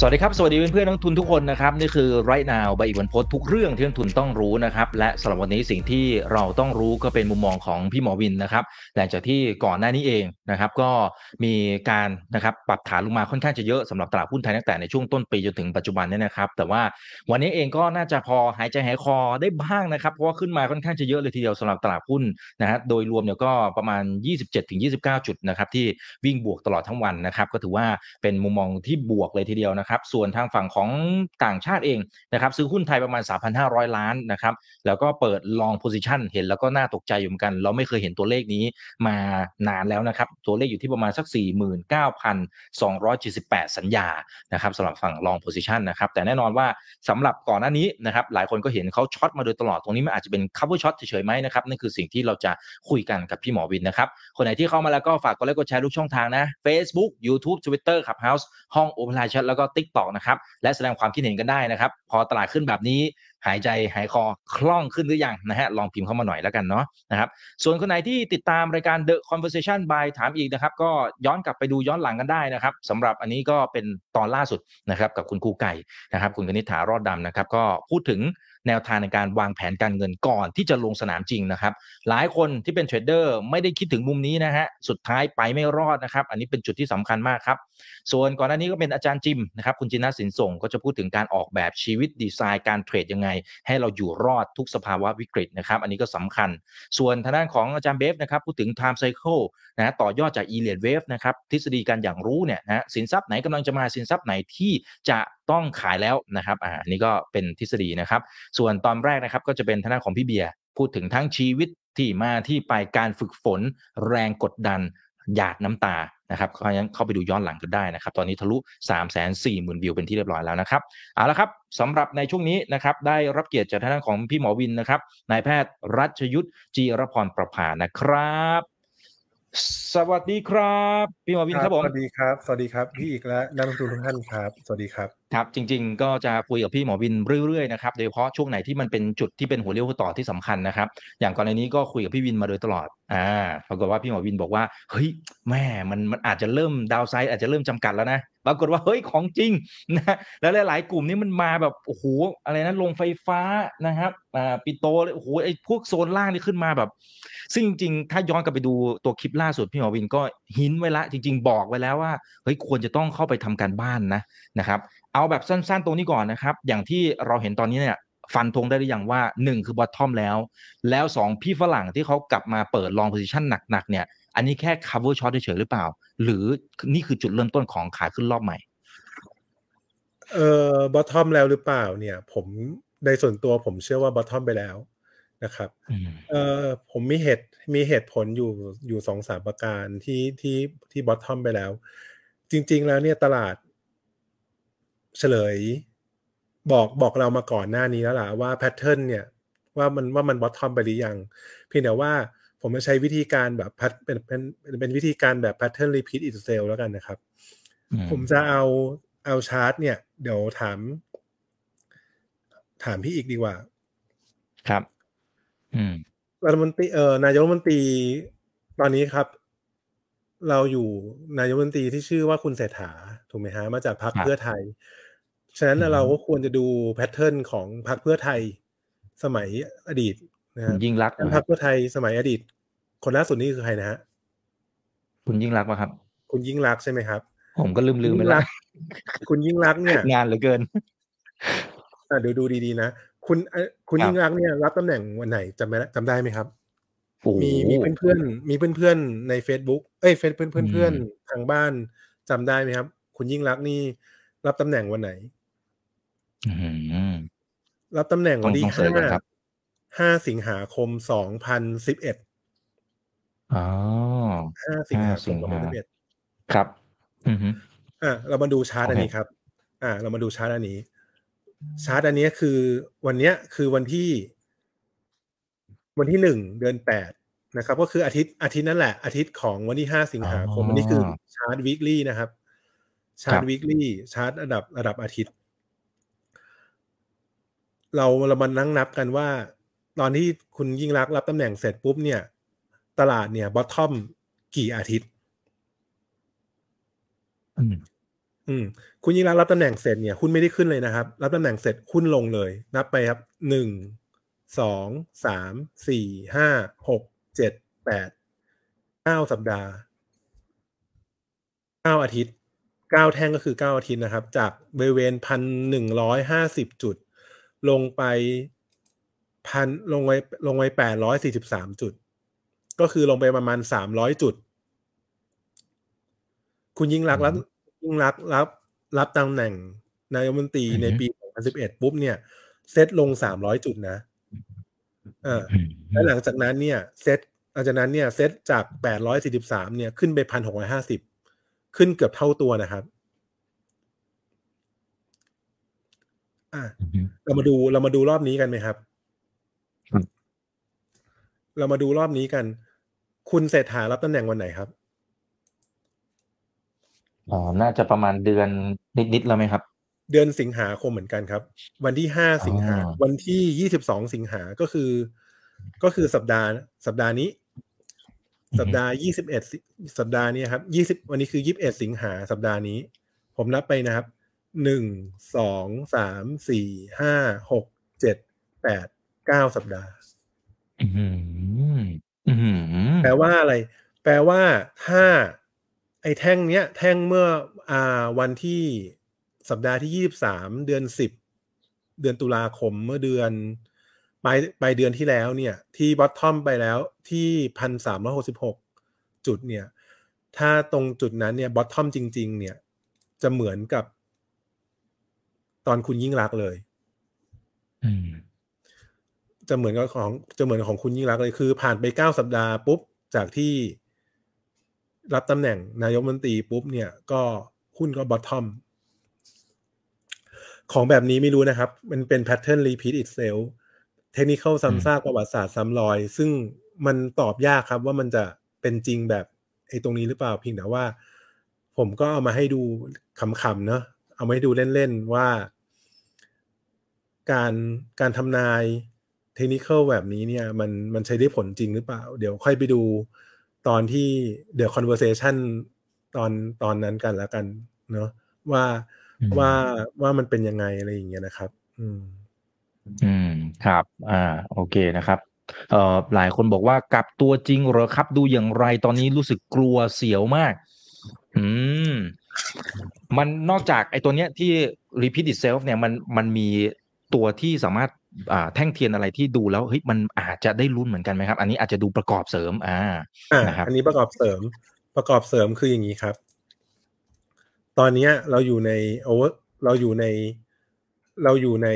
สวัสดีครับ สวัสดีเพื่อนๆนักทุนทุกคนนะครับ นี่คือ right now ใบอีกวันพสทุกเรื่องที่นักทุนต้องรู้นะครับ และสำหรับวันนี้สิ่งที่เราต้องรู้ก็เป็นมุมมองของพี่หมอวินนะครับหลังจากที่ก่อนหน้านี้เองนะครับก็มีการนะครับปรับฐานลงมาค่อนข้างจะเยอะสำหรับตลาดหุ้นไทยตั้งแต่ในช่วงต้นปีจนถึงปัจจุบันเนี่ยนะครับ แต่ว่าวันนี้เองก็น่าจะพอหายใจหายคอได้บ้างนะครับเพราะว่าขึ้นมาค่อนข้างจะเยอะเลยทีเดียวสำหรับตลาดหุ้นนะฮะโดยรวมเนี่ยก็ประมาณ 27-29 จุดนะครับที่วิ่งบวกตลอดทั้งวันนะครับก็ถือว่าเป็นมุมมองที่บวกเลยทีเดียวนะครับส่วนทางฝั่งของต่างชาติเองนะครับซื้อหุ้นไทยประมาณ 3,500 ล้านนะครับแล้วก็เปิด long position เห็นแล้วก็น่าตกใจอยู่เหมือนกัน เราไม่เคยเห็นตัวเลขนี้มานานแล้วนะครับตัวเลขอยู่ที่ประมาณสัก 49,278 สัญญานะครับสำหรับฝั่ง long position นะครับแต่แน่นอนว่าสำหรับก่อนหน้านี้นะครับหลายคนก็เห็นเขาช็อตมาโดยตลอดตรงนี้มันอาจจะเป็น cover shot เฉยๆไหมนะครับนั่นคือสิ่งที่เราจะคุยกันกับพี่หมอวินนะครับคนไหนที่เข้ามาแล้วก็ฝากกดไลค์กดแชร์ทุกช่องทางนะ Facebook YouTube Twitter Clubhouse ห้อง Open Line Chat แล้วก็ t i k t o กนะครับ และแสดงความคิดเห็นกันได้นะครับ พอตลาดขึ้นแบบนี้หายใจหายคอคล่องขึ้นหรือยังนะฮะลองพิมพ์เข้ามาหน่อยแล้วกันเนาะนะครับส่วนคนไหนที่ติดตามรายการ The Conversation by ถามอีกนะครับ ก็ย้อนกลับไปดูย้อนหลังกันได้นะครับสำหรับอันนี้ก็เป็นตอนล่าสุดนะครับกับคุณครูไก่นะครับ คุณกนิษฐารอดดำนะครับ ก็พูดถึง แนวทางในการวางแผนการเงินก่อนที่จะลงสนามจริงนะครับ หลายคนที่เป็นเทรดเดอร์ไม่ได้คิดถึงมุมนี้นะฮะสุดท้ายไปไม่รอดนะครับ อันนี้เป็นจุดที่สำคัญมากครับ ส่วนก่อนหน้านี้ก็เป็นอาจารย์จิมนะครับคุณจินนาสินส่งก็จะพูดถึงการออกแบบชีวิตดีไซน์การเทรดยังไง ให้เราอยู่รอดทุกสภาวะวิกฤตนะครับอันนี้ก็สำคัญ ส่วนทางด้านของอาจารย์เบฟนะครับพูดถึง time cycle นะฮะต่อยอดจาก e l i o t wave นะครับทฤษฎีการอย่างรู้เนี่ยนะฮะสินทรัพย์ไหนกำลังจะมาสินทรัพย์ไหนที่จะ ต้องขายแล้วนะครับอ่าอันนี้ก็เป็นทฤษฎีนะครับ ส่วนตอนแรกนะครับก็จะเป็นทางด้านของพี่เบียร์พูดถึงทั้งชีวิตที่มาที่ไปการฝึกฝน แรงกดดันหยาดน้ำตานะครับเพราะฉะนั้นเข้าไปดูย้อนหลังกันได้นะครับ ตอนนี้ทะลุ 3 4 0 0 0 0 วิวเป็นที่เรียบร้อยแล้วนะครับ เอาละครับสำหรับในช่วงนี้นะครับ ได้รับเกียรติจากทางด้านของพี่หมอวินนะครับ นายแพทย์รัชยุทธจีรพรประภานะครับ สวัสดีครับ พี่หมอวินครับผม สวัสดีครับ สวัสดีครับ พี่อีกและนักลงทุนทุกท่านครับ สวัสดีครับ ครับ จริง ๆ ก็จะคุยกับพี่หมอวินเรื่อยๆนะครับโดยเฉพาะช่วงไหนที่มันเป็นจุดที่เป็นหัวเรี่ยวหัวต่อที่สำคัญนะครับ อย่างกรณีนี้ก็คุยกับพี่วินมาโดยตลอดอ่าปรากฏว่าพี่หมอวินบอกว่าเฮ้ยแม่มันมันอาจจะเริ่มดาวไซด์อาจจะเริ่มจำกัดแล้วนะปรากฏว่าเฮ้ยของจริงนะแล้วหลายๆ กลุ่มนี้มันมาแบบโอ้โหอะไรนะลงไฟฟ้านะครับอ่าปิโตเลยโอ้โหไอ้พวกโซนล่างนี่ขึ้นมาแบบ ซึ่งจริงๆถ้าย้อนกลับไปดูตัวคลิปล่าสุดพี่หมอวินก็ hint ไว้ละจริง ๆ บอกไว้แล้วว่าเฮ้ยควรจะต้องเข้าไปทำการบ้านนะนะครับ เอาแบบสั้นๆตรงนี้ก่อนนะครับ อย่างที่เราเห็นตอนนี้เนี่ยฟันธงได้หรือยังว่า 1 คือ bottom แล้ว แล้ว 2 พี่ฝรั่งที่เขากลับมาเปิด long position หนักๆเนี่ย อันนี้แค่ cover short เฉยๆหรือเปล่า หรือนี่คือจุดเริ่มต้นของขาขึ้นรอบใหม่ เอ่อ bottom แล้วหรือเปล่าเนี่ย ผมในส่วนตัวผมเชื่อว่า bottom ไปแล้วนะครับอืมเอ่อผมมีเหตุมีเหตุผลอยู่อยู่สองสามประการที่ที่ที่ bottom ไปแล้ว จริง ๆ แล้วเนี่ยตลาด เฉลย บอกบอกเรามาก่อนหน้านี้แล้วล่ะว่า pattern เนี่ยว่ามันว่ามัน bottom ไปหรือยัง เพียงแต่ว่าผมจะใช้วิธีการแบบพัดเป็นเป็นเป็นวิธีการแบบแพทเทิร์นรีพีทอิ s เซลแล้วกันนะครับอืมผมจะเอาเอาชาร์ตเนี่ย เดี๋ยวถาม ถามพี่อีกดีกว่า ครับ อืมรัฐมนตรีเอ่อนายกรัฐมนตรีตอนนี้ครับ เราอยู่นายกรัฐมนตรีที่ชื่อว่าคุณเศรษฐา ถูกไหมฮะมาจากพรรคครับเพื่อไทย ฉะนั้นอืมเราก็ควรจะดูแพทเทิร์นของพรรคเพื่อไทยสมัยอดีตนะคุฮะณยิ่งรักษณ์พรนะครรัคบเพื่อไทยสมัยอดีต คนล่าสุดนี่คือใครนะฮะคุณยิ่งรักษณ์ป่ะครับ คุณยิ่งรักษณ์ใช่ไหมครับ ผมก็ลืมลืมๆไปยิ่งแล้รัวกษณ์คุณยิ่งรักษณ์เนี่ย งานเหลือเกินอะเดี๋ยวดูดีๆนะคุณเอ่อคุณครับยิ่งรักษณ์เนี่ยรับตำแหน่งวันไหนจำไม่ได้จำได้ไหมครับโอ้โหมีมีเพื่อนๆมีเพื่อนๆใน Facebook เอ้ยเฟซเพื่อนเพื่อนเพื่อนอืมทางบ้านจำได้ไหมครับ คุณยิ่งรักษณ์นี่ รับตำแหน่งวันไหนอื้อหือรับตำแหน่งวันที่ต้องต้องเสิร์ชก่อนครับห้าสิงหาคมสองพันสิบเอ็ดอ๋อห้าสิงหาคม5สองพันสิบเอ็ดครับ อือฮึอะเรามาดูชาร์ตโอเคอันนี้ครับ อะเรามาดูชาร์ตอันนี้ ชาร์ตอันนี้คือวันเนี้ยคือวันที่ วันที่หนึ่งเดือนแปดนะครับ ก็คืออาทิตย์อาทิตย์นั่นแหละ อาทิตย์ของวันที่ห้าสิงหาคมอันนี้คือ chart weekly นะครับ chart weekly chart ระดับระดับอาทิตย์ เราเรามานั่งนับกันว่า ตอนที่คุณยิ่งรักษณ์รับตำแหน่งเสร็จปุ๊บเนี่ย ตลาดเนี่ยบอททอมกี่อาทิตย์ อืมอืมคุณยิ่งรักษณ์รับตำแหน่งเสร็จเนี่ยหุ้นไม่ได้ขึ้นเลยนะครับ รับตำแหน่งเสร็จหุ้นลงเลย นับไปครับหนึ่งสองสามสี่ห้าหกเจ็ดแปดเก้าสัปดาห์เก้าอาทิตย์ เก้าแท่งก็คือเก้าอาทิตย์นะครับ จากบริเวณพันหนึ่งร้อยห้าสิบจุด ลงไปพันลงไว้ลงไว้แปดร้อยสี่สิบสามจุด ก็คือลงไปประมาณสามร้อยจุด คุณยิ่งรักษณ์รับยิ่งรักษณ์รับรับตำแหน่งนายกรัฐมนตรีอือฮึในปี2011ปุ๊บเนี่ย เซตลง300จุดนะอ่าอืมแล้วหลังจากนั้นเนี่ย เซตหลังจากนั้นเนี่ย เซตจาก843เนี่ยขึ้นไป1,650 ขึ้นเกือบเท่าตัวนะครับอ่าอืมเรามาดูเรามาดูรอบนี้กันไหมครับครับ เรามาดูรอบนี้กัน คุณเศรษฐารับตำแหน่งวันไหนครับอ๋อน่าจะประมาณเดือนนิดๆแล้วไหมครับ เดือนสิงหาคมเหมือนกันครับ วันที่ห้าสิงหาอ๋อวันที่ยี่สิบสองสิงหาก็คือ ก็คือสัปดาห์สัปดาห์นี้ สัปดาห์ยี่สิบเอ็ดสัปดาห์นี้ครับยี่สิบวันนี้คือยี่สิบเอ็ดสิงหาสัปดาห์นี้ ผมนับไปนะครับหนึ่งสองสามสี่ห้าหกเจ็ดแปดเก้าสัปดาห์อืมอืมแปลว่าอะไร แปลว่าถ้า ไอ้แท่งเนี้ย แท่งเมื่ออ่าวันที่สัปดาห์ที่ยี่สิบสามเดือนสิบเดือนตุลาคมเมื่อเดือน ปลายปลายเดือนที่แล้วเนี่ย ที่บอททอมไปแล้วที่พันสามร้อยหกสิบหกจุดเนี่ย ถ้าตรงจุดนั้นเนี่ยบอททอมจริง ๆ เนี่ย จะเหมือนกับ ตอนคุณยิ่งรักษณ์เลยอืมจะเหมือนกับของจะเหมือนของคุณยิ่งรักษณ์เลยคือ ผ่านไปเก้าสัปดาห์ปุ๊บจากที่รับตำแหน่งนายกรัฐมนตรีปุ๊บเนี่ย ก็หุ้นก็บอททอมของแบบนี้ไม่รู้นะครับ มันเป็น pattern repeat itself เทคนิคซ้ำซากประวัติศาสตร์ซ้ำรอย ซึ่งมันตอบยากครับว่ามันจะเป็นจริงแบบไอ้ตรงนี้หรือเปล่าเพียงแต่ว่า ผมก็เอามาให้ดูขำๆเนอะเอามาให้ดูเล่นๆว่า การการทำนายเทคนิคแบบนี้เนี่ย มันมันใช้ได้ผลจริงหรือเปล่า เดี๋ยวค่อยไปดูตอนที่เดี๋ยว conversation ตอนตอนนั้นกันแล้วกัน เนอะว่าอืมว่าว่ามันเป็นยังไงอะไรอย่างเงี้ยนะครับ อืม อืมครับ อ่า โอเคนะครับเอ่อหลายคนบอกว่ากลับตัวจริงเหรอครับ ดูอย่างไรตอนนี้รู้สึกกลัวเสียวมาก อืม มันนอกจากไอ้ตัวเนี้ยที่ repeat itself เนี่ยมันมันมีตัวที่สามารถอ่าแท่งเทียนอะไรที่ดูแล้วเฮ้ยมันอาจจะได้ลุ้นเหมือนกันไหมครับ อันนี้อาจจะดูประกอบเสริม อ่าอ่านะครับอันนี้ประกอบเสริม ประกอบเสริมคืออย่างนี้ครับ ตอนเนี้ยเราอยู่ในโอเวอร์เราอยู่ใน เราอยู่ใน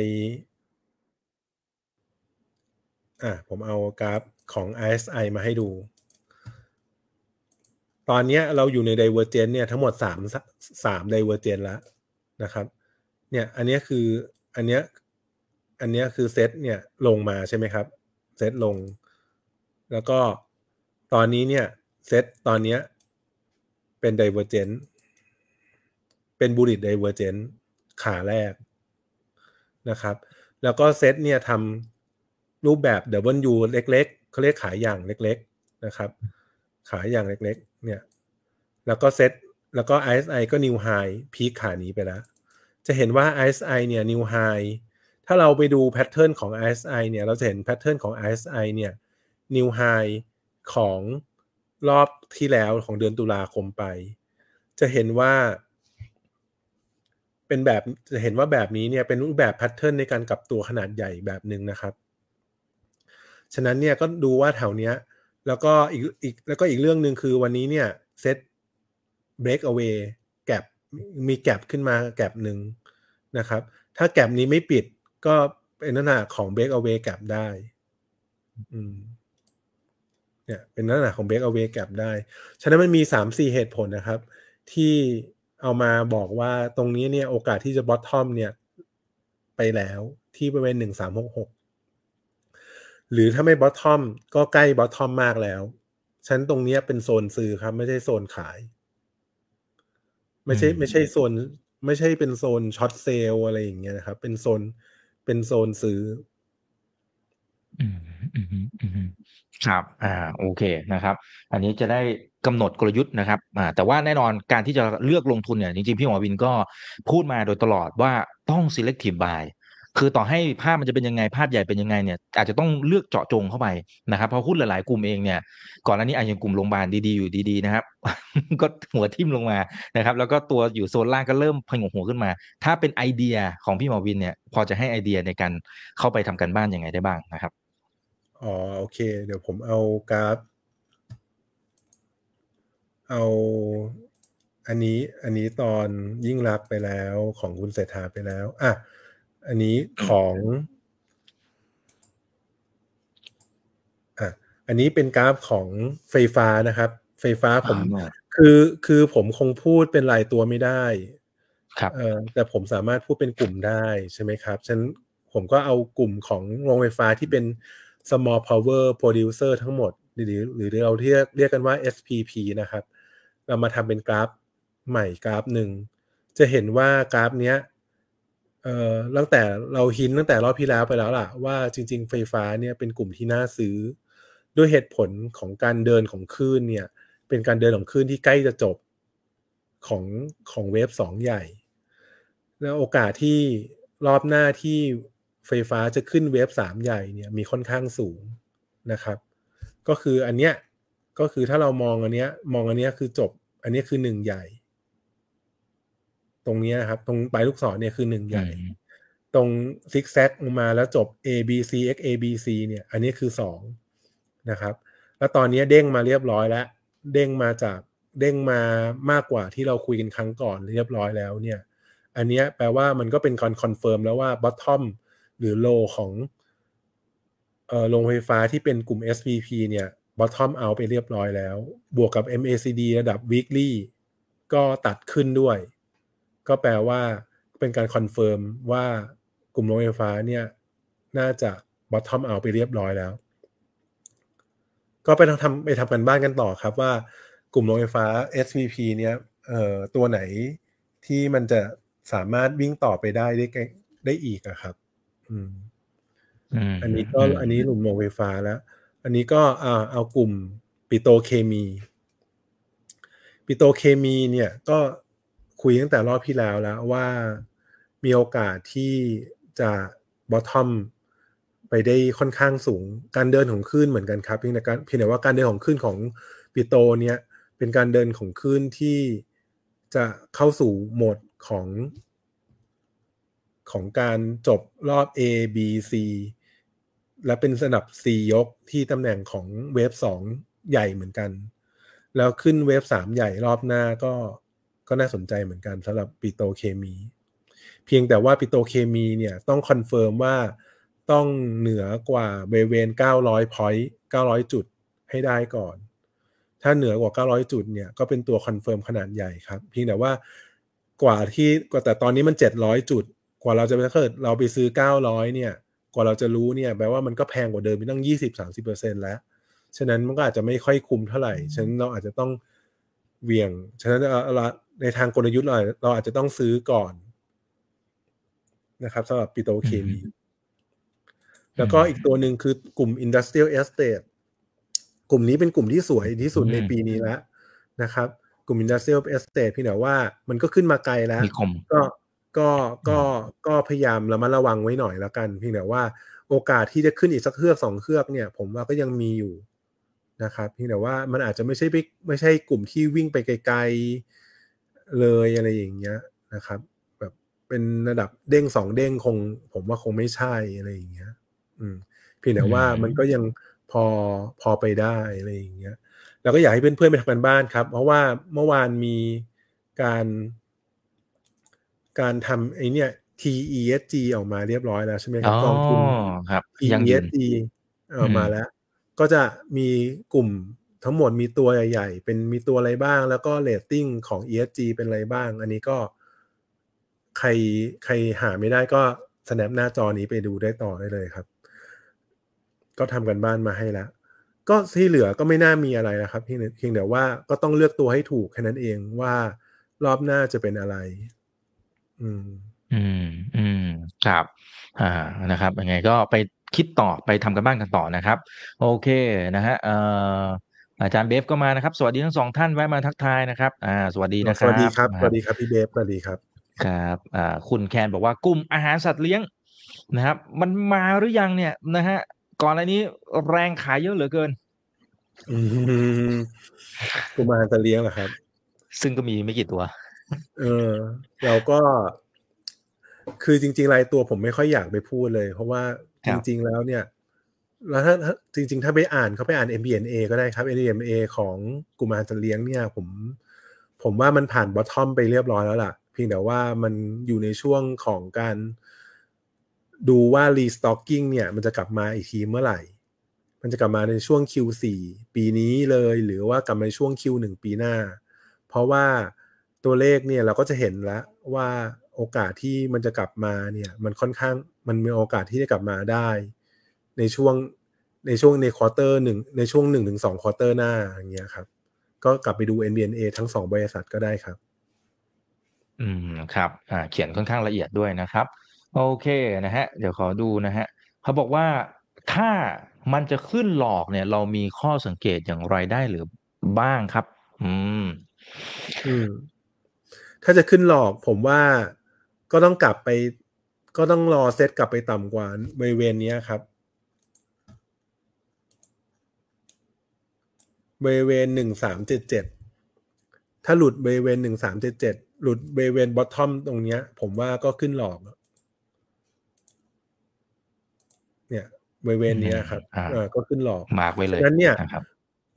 อ่าผมเอากราฟของ RSI มาให้ดู ตอนเนี้ยเราอยู่ใน Divergence เนี่ยทั้งหมดสามสาม Divergence แล้วนะครับ เนี่ยอันนี้คืออันเนี้ยอันเนี้ยคือเซตเนี่ยลงมาใช่ไหมครับ เซตลง แล้วก็ตอนนี้เนี่ยเซตตอนเนี้ยเป็น Divergence เป็น Bullish Divergent ขาแรกนะครับ แล้วก็เซตเนี่ยทำ รูปแบบ W เล็กๆเขาเรียกขายอย่างเล็ก ๆนะครับ ขายอย่างเล็กๆ เนี่ย แล้วก็เซตแล้วก็ RSI ก็ New High พีคขานี้ไปแล้ว จะเห็นว่า RSI เนี่ย New High ถ้าเราไปดู pattern ของ RSI เนี่ย เราจะเห็น pattern ของ RSI เนี่ย New High ของรอบที่แล้วของเดือนตุลาคมไป จะเห็นว่า เป็นแบบจะเห็นว่าแบบนี้เนี่ยเป็นรูปแบบ pattern ในการกลับตัวขนาดใหญ่แบบหนึ่งนะครับ ฉะนั้นเนี่ยก็ดูว่าแถวเนี้ย แล้วก็อีกอีกแล้วก็อีกเรื่องหนึ่งคือวันนี้เนี่ยเซต break away แก p มีแก p ขึ้นมาแก p หนึ่งนะครับ ถ้าแก p นี้ไม่ปิดก็เป็นลักษณะของ break away แก p ได้อืมเนี่ยเป็นลักษณะของ break away gap ได้ ฉะนั้นมันมีสามสี่เหตุผลนะครับ ที่เอามาบอกว่าตรงนี้เนี่ยโอกาสที่จะ bottom เนี่ยไปแล้วที่บริเวณหนึ่งสามหกหก หรือถ้าไม่ bottom ก็ใกล้ bottom มากแล้วฉะนั้นตรงนี้เป็นโซนซื้อครับ ไม่ใช่โซนขาย ไม่ใช่อืมไม่ใช่โซน ไม่ใช่เป็นโซนช็อตเซลอะไรอย่างเงี้ยนะครับ เป็นโซนเป็นโซนซื้ออืมอืมอืมครับอ่าโอเคนะครับ อันนี้จะได้กำหนดกลยุทธ์นะครับอ่าแต่ว่าแน่นอนการที่จะเลือกลงทุนเนี่ยจริงๆพี่หมอวินก็พูดมาโดยตลอดว่าต้อง selective buy คือต่อให้ภาพมันจะเป็นยังไงภาพใหญ่เป็นยังไงเนี่ยอาจจะต้องเลือกเจาะจงเข้าไปนะครับเพราะหุ้นหลายๆ กลุ่มเองเนี่ยก่อนหน้านี้อาจจะกลุ่มโรงพยาบาลดีๆอยู่ดีๆนะครับก็หัวทิ่มลงมานะครับ แล้วก็ตัวอยู่โซนล่างก็เริ่มพงหัวขึ้นมา ถ้าเป็นไอเดียของพี่หมอวินเนี่ย พอจะให้ไอเดียในการเข้าไปทำกันบ้านยังไงได้บ้างนะครับอ๋อโอเค เดี๋ยวผมเอากราฟเอาอันนี้อันนี้ตอนยิ่งรักไปแล้วของคุณเศรษฐาไปแล้ว อะ อันนี้ของอะอันนี้เป็นกราฟของไฟฟ้านะครับ ไฟฟ้าผมอ่าคือคือผมคงพูดเป็นรายตัวไม่ได้ครับเออแต่ผมสามารถพูดเป็นกลุ่มได้ใช่ไหมครับฉะนันผมก็เอากลุ่มของโรงไฟฟ้าที่เป็น small power producer ทั้งหมด หรือหรือเราเรียกเรียกกันว่า SPP นะครับ เรามาทำเป็นกราฟใหม่กราฟหนึ่ง จะเห็นว่ากราฟเนี้ย เอ่อตั้งแต่เราหินตั้งแต่รอบที่แล้วไปแล้วล่ะ ว่าจริง ๆ ไฟฟ้าเนี่ยเป็นกลุ่มที่น่าซื้อ ด้วยเหตุผลของการเดินของคลื่นเนี่ย เป็นการเดินของคลื่นที่ใกล้จะจบของของเวฟสองใหญ่ แล้วโอกาสที่รอบหน้าที่ไฟฟ้าจะขึ้นเวฟสามใหญ่เนี่ยมีค่อนข้างสูงนะครับ ก็คืออันเนี้ยก็คือถ้าเรามองอันเนี้ยมองอันเนี้ยคือจบ อันเนี้ยคือหนึ่งใหญ่ ตรงเนี้ยนะครับ ตรงปลายลูกศรเนี่ยคือหนึ่งใหญ่อืมตรงซิกแซกลงมาแล้วจบ A B C X A B C เนี่ย อันนี้คือสองนะครับ แล้วตอนนี้เด้งมาเรียบร้อยแล้ว เด้งมาจากเด้งมามากกว่าที่เราคุยกันครั้งก่อนเรียบร้อยแล้วเนี่ย อันเนี้ยแปลว่ามันก็เป็นการ confirm แล้วว่า bottom หรือ low ของเอ่อโรงไฟฟ้าที่เป็นกลุ่ม SPP เนี่ย bottom out ไปเรียบร้อยแล้ว บวกกับ MACD ระดับ weekly ก็ตัดขึ้นด้วย ก็แปลว่าเป็นการ confirm ว่ากลุ่มโรงไฟฟ้าเนี่ยน่าจะ bottom out ไปเรียบร้อยแล้ว ก็ไปทำไปทำการบ้านกันต่อครับว่ากลุ่มโรงไฟฟ้า SPP เนี่ยเอ่อตัวไหนที่มันจะสามารถวิ่งต่อไปได้ได้ไกลได้อีกอะครับ อืมมอันนี้ก็มอันนี้กลุ่มโรงไฟฟ้าแล้ว อันนี้ก็อ่าเอากลุ่มปิโตรเคมี ปิโตรเคมีเนี่ยก็ คุยตั้งแต่รอบที่แล้วแล้วว่ามีโอกาสที่จะ bottom ไปได้ค่อนข้างสูงการเดินของคลื่นเหมือนกันครับเพียงแต่การเพียงแต่ว่าการเดินของคลื่นของปิโตรเนี่ยเป็นการเดินของคลื่นที่จะเข้าสู่โหมดของของการจบรอบ A B C และเป็นสนับ C ยกที่ตำแหน่งของ wave สองใหญ่เหมือนกัน แล้วขึ้น wave สามใหญ่รอบหน้าก็ ก็น่าสนใจเหมือนกันสำหรับปิโตรเคมี เพียงแต่ว่าปิโตรเคมีเนี่ยต้อง confirm ว่าต้องเหนือกว่าเบเวน900 point 900 จุดให้ได้ก่อน ถ้าเหนือกว่า 900 จุดเนี่ยก็เป็นตัว confirm ขนาดใหญ่ครับ เพียงแต่ว่ากว่าที่กว่าแต่ตอนนี้มัน 700 จุด กว่าเราจะไปถ้าเกิดเราไปซื้อ 900 เนี่ย กว่าเราจะรู้เนี่ยแปลว่ามันก็แพงกว่าเดิมไปตั้ง 20-30%แล้ว ฉะนั้นมันก็อาจจะไม่ค่อยคุ้มเท่าไหร่ ฉะนั้นเราอาจจะต้องเสี่ยง ฉะนั้นเออเรา ในทางกลยุทธ์เราเราอาจจะต้องซื้อก่อนนะครับสำหรับปิโตรเคมีแล้วก็อีกตัวหนึ่งคือกลุ่ม Industrial Estate กลุ่มนี้เป็นกลุ่มที่สวยที่สุดในปีนี้แล้วนะครับ กลุ่ม Industrial Estate พี่แต่ว่ามันก็ขึ้นมาไกลแล้วนิคมก็ก็ก็ก็พยายามระมัดระวังไว้หน่อยแล้วกัน เพียงแต่ว่าโอกาสที่จะขึ้นอีกสักเครือกสองเครือกเนี่ย ผมว่าก็ยังมีอยู่นะครับเพียงแต่ว่ามันอาจจะไม่ใช่ไปไม่ใช่กลุ่มที่วิ่งไปไกลๆ เลยอะไรอย่างเงี้ยนะครับ แบบเป็นระดับเด้งสองเด้งคง ผมว่าคงไม่ใช่อะไรอย่างเงี้ย อืมเพียงแต่ว่าอืมมันก็ยังพอพอไปได้อะไรอย่างเงี้ยแล้วก็อยากให้เพื่อนๆไปทำกันบ้านครับ เพราะว่าเมื่อวานมีการการทำไอเนี่ย TESG ออกมาเรียบร้อยแล้วใช่ไหมครัอ๋บอกองทุนครับยังยืน TESG ออกมาแล้ว ก็จะมีกลุ่ม ทั้งหมดมีตัวใหญ่ๆ เป็นมีตัวอะไรบ้าง แล้วก็เรตติ้งของ ESG เป็นอะไรบ้าง อันนี้ก็ใครใครหาไม่ได้ก็ snap หน้าจอนี้ไปดูได้ต่อได้เลยครับ ก็ทำกันบ้านมาให้แล้ว ก็ที่เหลือก็ไม่น่ามีอะไรนะครับเพียงแต่เพียงแต่ว่าก็ต้องเลือกตัวให้ถูกแค่นั้นเองว่ารอบหน้าจะเป็นอะไร อืม อืม อืม ครับ อ่า นะครับ ยังไงก็ไปคิดต่อไปทำกันบ้านกันต่อนะครับ โอเค นะฮะ เอ่อ อาจารย์เบฟก็มานะครับ สวัสดีทั้งสองท่านแวะมาทักทายนะครับอ่าสวัสดีนะคสรับวัสดีครับนะสวัสดีครับพี่เบฟ สวัสดีครับ ครับอ่าคุณแคนบอกว่ากลุ่มอาหารสัตว์เลี้ยงนะครับ มันมาหรือยังเนี่ยนะฮะ ก่อนอันนี้แรงขายเยอะเหลือเกินอืมกุมารจะเลี้ยงเหรอครับ ซึ่งก็มีไม่กี่ตัว เออ เราก็ คือจริง ๆ รายตัวผมไม่ค่อยอยากไปพูดเลย เพราะว่าครัจริง ๆ แล้วเนี่ย แล้วถ้าจริง ๆ ถ้าไปอ่านเขาไปอ่าน MBNA ก็ได้ครับ MBNA ของกุมารจะเลี้ยงเนี่ย ผม ผมว่ามันผ่าน bottom ไปเรียบร้อยแล้วล่ะ เพียงแต่ว่ามันอยู่ในช่วงของการดูว่า restocking เนี่ย มันจะกลับมาอีกทีเมื่อไหร่ มันจะกลับมาในช่วง Q4 ปีนี้เลย หรือว่ากลับมาในช่วง Q1 ปีหน้า เพราะว่าตัวเลขเนี่ยเราก็จะเห็นแล้วว่าโอกาสที่มันจะกลับมาเนี่ย มันค่อนข้างมันมีโอกาสที่จะกลับมาได้ ในช่วงในช่วงใน quarter หนึ่งในช่วงหนึ่งถึงสอง quarter หน้าอย่างเงี้ยครับ ก็กลับไปดู NBNA ทั้งสองบริษัทก็ได้ครับ อืมครับอ่าเขียนค่อนข้างละเอียดด้วยนะครับ โอเคนะฮะ เดี๋ยวขอดูนะฮะเขาบอกว่าถ้ามันจะขึ้นหลอกเนี่ย เรามีข้อสังเกตอย่างไรได้หรือบ้างครับ อืม อืม ถ้าจะขึ้นหลอกผมว่าก็ต้องกลับไป ก็ต้องรอเซตกลับไปต่ำกว่าบริเวณเนี้ยครับ บริเวณหนึ่งสามเจ็ดเจ็ดถ้าหลุดบริเวณหนึ่งสามเจ็ดเจ็ดหลุดบริเวณบอททอมตรงเนี้ย ผมว่าก็ขึ้นหลอก เนี่ยบริเวณเนี้ยครับอ่าเออก็ขึ้นหลอกมาร์กไว้เลยฉะนั้นเนี่ยนะครับ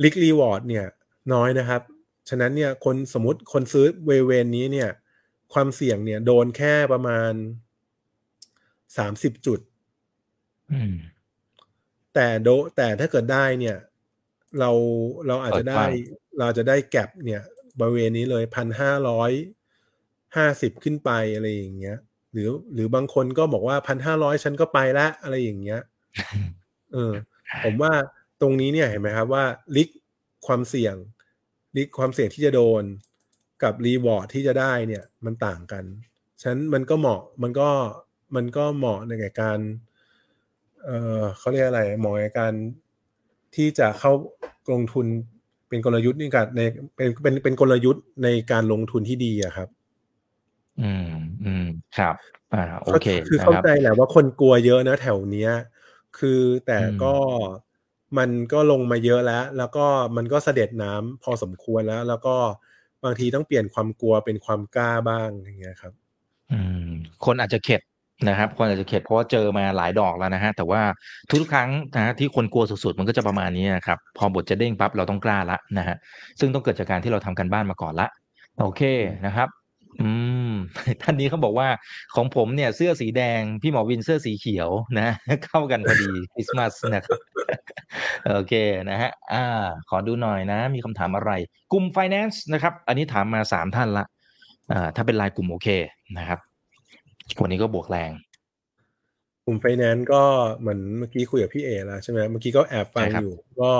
ลิกรีวอร์ดเนี่ย น้อยนะครับ ฉะนั้นเนี่ยคนสมมติคนซื้อเวเวนนี้เนี่ย ความเสี่ยงเนี่ย โดนแค่ประมาณสามสิบจุดอืมแต่โดแต่ถ้าเกิดได้เนี่ย เราเราอาจจะได้เปิดกว้เราจะได้แก็บเนี่ย บริเวณนี้เลยพันห้าร้อยห้าสิบขึ้นไปอะไรอย่างเงี้ย หรือหรือบางคนก็บอกว่าพันห้าร้อยฉันก็ไปละอะไรอย่างเงี้ยเออผมว่าตรงนี้เนี่ยเห็นไหมครับว่าลิกความเสี่ยงลิกความเสี่ยงที่จะโดน กับรีวอร์ดที่จะได้เนี่ย มันต่างกันฉะนั้นมันก็เหมาะมันก็มันก็เหมาะในแก่การ เออเขาเรียกอะไรเหมาะในการ ที่จะเข้าลงทุนเป็นกลยุทธ์ในการในเป็นเป็นเป็นกลยุทธ์ในการลงทุนที่ดีอะครับ อืมอืมครับอ่าโอเคคือนะเข้าครับใจแหละว่าคนกลัวเยอะนะแถวเนี้ย คือแต่อืมก็มันก็ลงมาเยอะแล้ว แล้วก็มันก็เสด็จน้ำพอสมควรแล้ว แล้วก็บางทีต้องเปลี่ยนความกลัวเป็นความกล้าบ้างอย่างเงี้ยครับ อืม คนอาจจะเข็ด นะครับคนอาจจะเข็ดเพราะว่าเจอมาหลายดอกแล้วนะฮะแต่ว่าทุกๆครั้งนะฮะที่คนกลัวสุดๆ มันก็จะประมาณนี้นะครับพอบทจะเด้งปั๊บเราต้องกล้าละนะฮะซึ่งต้องเกิดจากการที่เราทำกันบ้านมาก่อนละ โอเคนะครับ อืมท่านนี้เขาบอกว่าของผมเนี่ยเสื้อสีแดงพี่หมอวินเสื้อสีเขียวนะ เข้ากันพอดีคริสต์มาสนะครับโอเคนะฮะอ่า ขอดูหน่อยนะ มีคำถามอะไร กลุ่ม finance นะครับ อันนี้ถามมาสามท่านละอ่าถ้าเป็นรายกลุ่มโอเคนะครับ วันนี้ก็บวกแรงกลุ่มไฟแนนซ์ก็เหมือนเมื่อกี้คุยกับพี่เอแล้วใช่ไหมเมื่อกี้ก็แอบฟังใช่ครับอยู่ ก็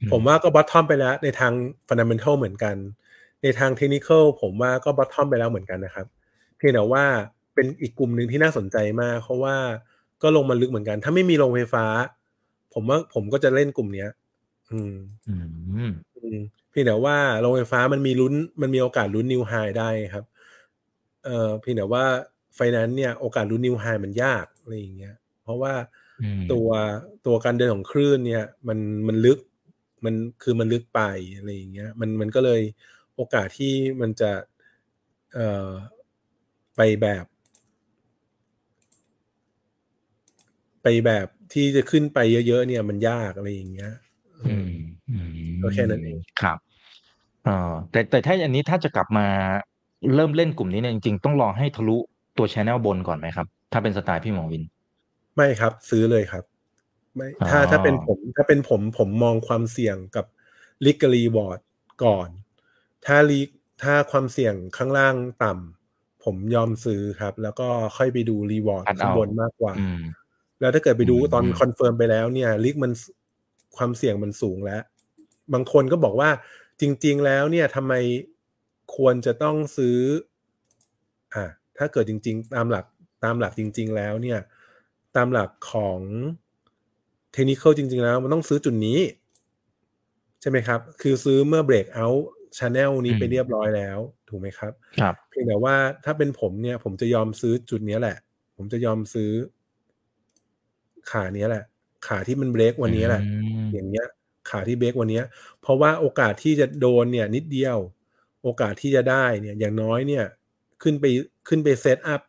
อืมผมว่าก็ bottom ไปแล้ว ในทางฟันดัมเ n นทัลเหมือนกัน ในทาง technical ผมว่าก็ bottom ไปแล้วเหมือนกันนะครับ เพียงแต่ว่าเป็นอีกกลุ่มหนึ่งที่น่าสนใจมาก เพราะว่าก็ลงมาลึกเหมือนกัน ถ้าไม่มีโรงไฟฟ้า ผมว่าผมก็จะเล่นกลุ่มเนี้ย อืม อืมอืมเพียงแต่ว่าโรงไฟฟ้ามันมีลุ้น มันมีโอกาสลุ้น new high ได้ครับ เอ่อเพียงแต่ว่า ไฟแนนซ์เนี่ยโอกาสลุ้น new high มันยากอะไรอย่างเงี้ย เพราะว่าอืมตัวตัวการเดินของคลื่นเนี่ยมันมันลึกมันคือมันลึกไปอะไรอย่างเงี้ยมันมันก็เลยโอกาสที่มันจะเอ่อไปแบบ ไปแบบที่จะขึ้นไปเยอะๆเนี่ยมันยากอะไรอย่างเงี้ยอืมอืมก็แค่นั้นเองครับเอ่อแต่แต่ถ้าอันนี้ถ้าจะกลับมาเริ่มเล่นกลุ่มนี้เนี่ยจริงๆ ต้องรอให้ทะลุ ตัว channel บนก่อนไหมครับ ถ้าเป็นสไตล์พี่หมอวิน ไม่ครับ ซื้อเลยครับไม่ถ้าอ๋อถ้าเป็นผมถ้าเป็นผมผมมองความเสี่ยงกับ risk กับ reward ก่อน ถ้า ri- ถ้าความเสี่ยงข้างล่างต่ำผมยอมซื้อครับ แล้วก็ค่อยไปดู reward อัดเอาข้างบนมากกว่าอืมแล้วถ้าเกิดไปดูอืมตอนอืม confirm ไปแล้วเนี่ย risk มันความเสี่ยงมันสูงแล้ว บางคนก็บอกว่าจริง ๆ แล้วเนี่ยทำไมควรจะต้องซื้อ อ่า ถ้าเกิดจริง ๆ ตามหลักตามหลักจริง ๆ แล้วเนี่ย ตามหลักของเทคนิคจริง ๆ แล้วมันต้องซื้อจุดนี้ ใช่ไหมครับ คือซื้อเมื่อ breakout channel นี้ไปเรียบร้อยแล้ว ถูกไหมครับ ครับเพียงแต่ว่าถ้าเป็นผมเนี่ย ผมจะยอมซื้อจุดนี้แหละ ผมจะยอมซื้อ ขาเนี้ยแหละ ขาที่มันเบรกวันนี้แหละ อย่างเงี้ย ขาที่เบรกวันนี้เพราะว่าโอกาสที่จะโดนเนี่ย นิดเดียว โอกาสที่จะได้เนี่ย อย่างน้อยเนี่ย ขึ้นไปขึ้นไป set up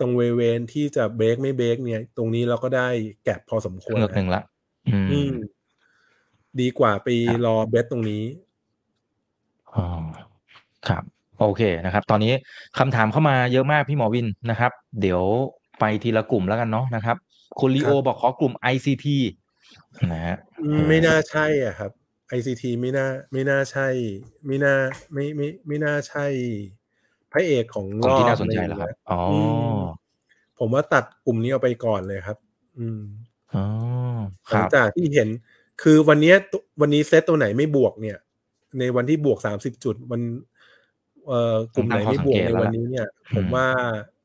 ตรง level ที่จะเบรกไม่เบรกเนี่ย ตรงนี้เราก็ได้ gap พอสมควรเลือกหนึ่งละอืม ดีกว่าไปรอเบสตรงนี้อ๋อครับ โอเคนะครับ ตอนนี้คำถามเข้ามาเยอะมากพี่หมอวินนะครับ เดี๋ยวไปทีละกลุ่มแล้วกันเนาะนะครับคุณลีโอบอกขอกลุ่ม ICT นะฮะไม่น่าใช่อะครับ ICT ไม่น่า ไม่น่าใช่ ไม่น่า ไม่ไม่ไม่น่าใช่ พระเอกของกลุ่รมอบที่น่าสนใจเหรอครับอ๋อผมว่าตัดกลุ่มนี้เอาไปก่อนเลยครับ อืมอ๋อหคลัรังบจากที่เห็น คือวันเนี้ยตุวันนี้เซตตัวไหนไม่บวกเนี่ย ในวันที่บวกสามสิบจุดมันเอ่อกลุ่มไหนไม่บวกในวันนี้เนี่ย ผมว่า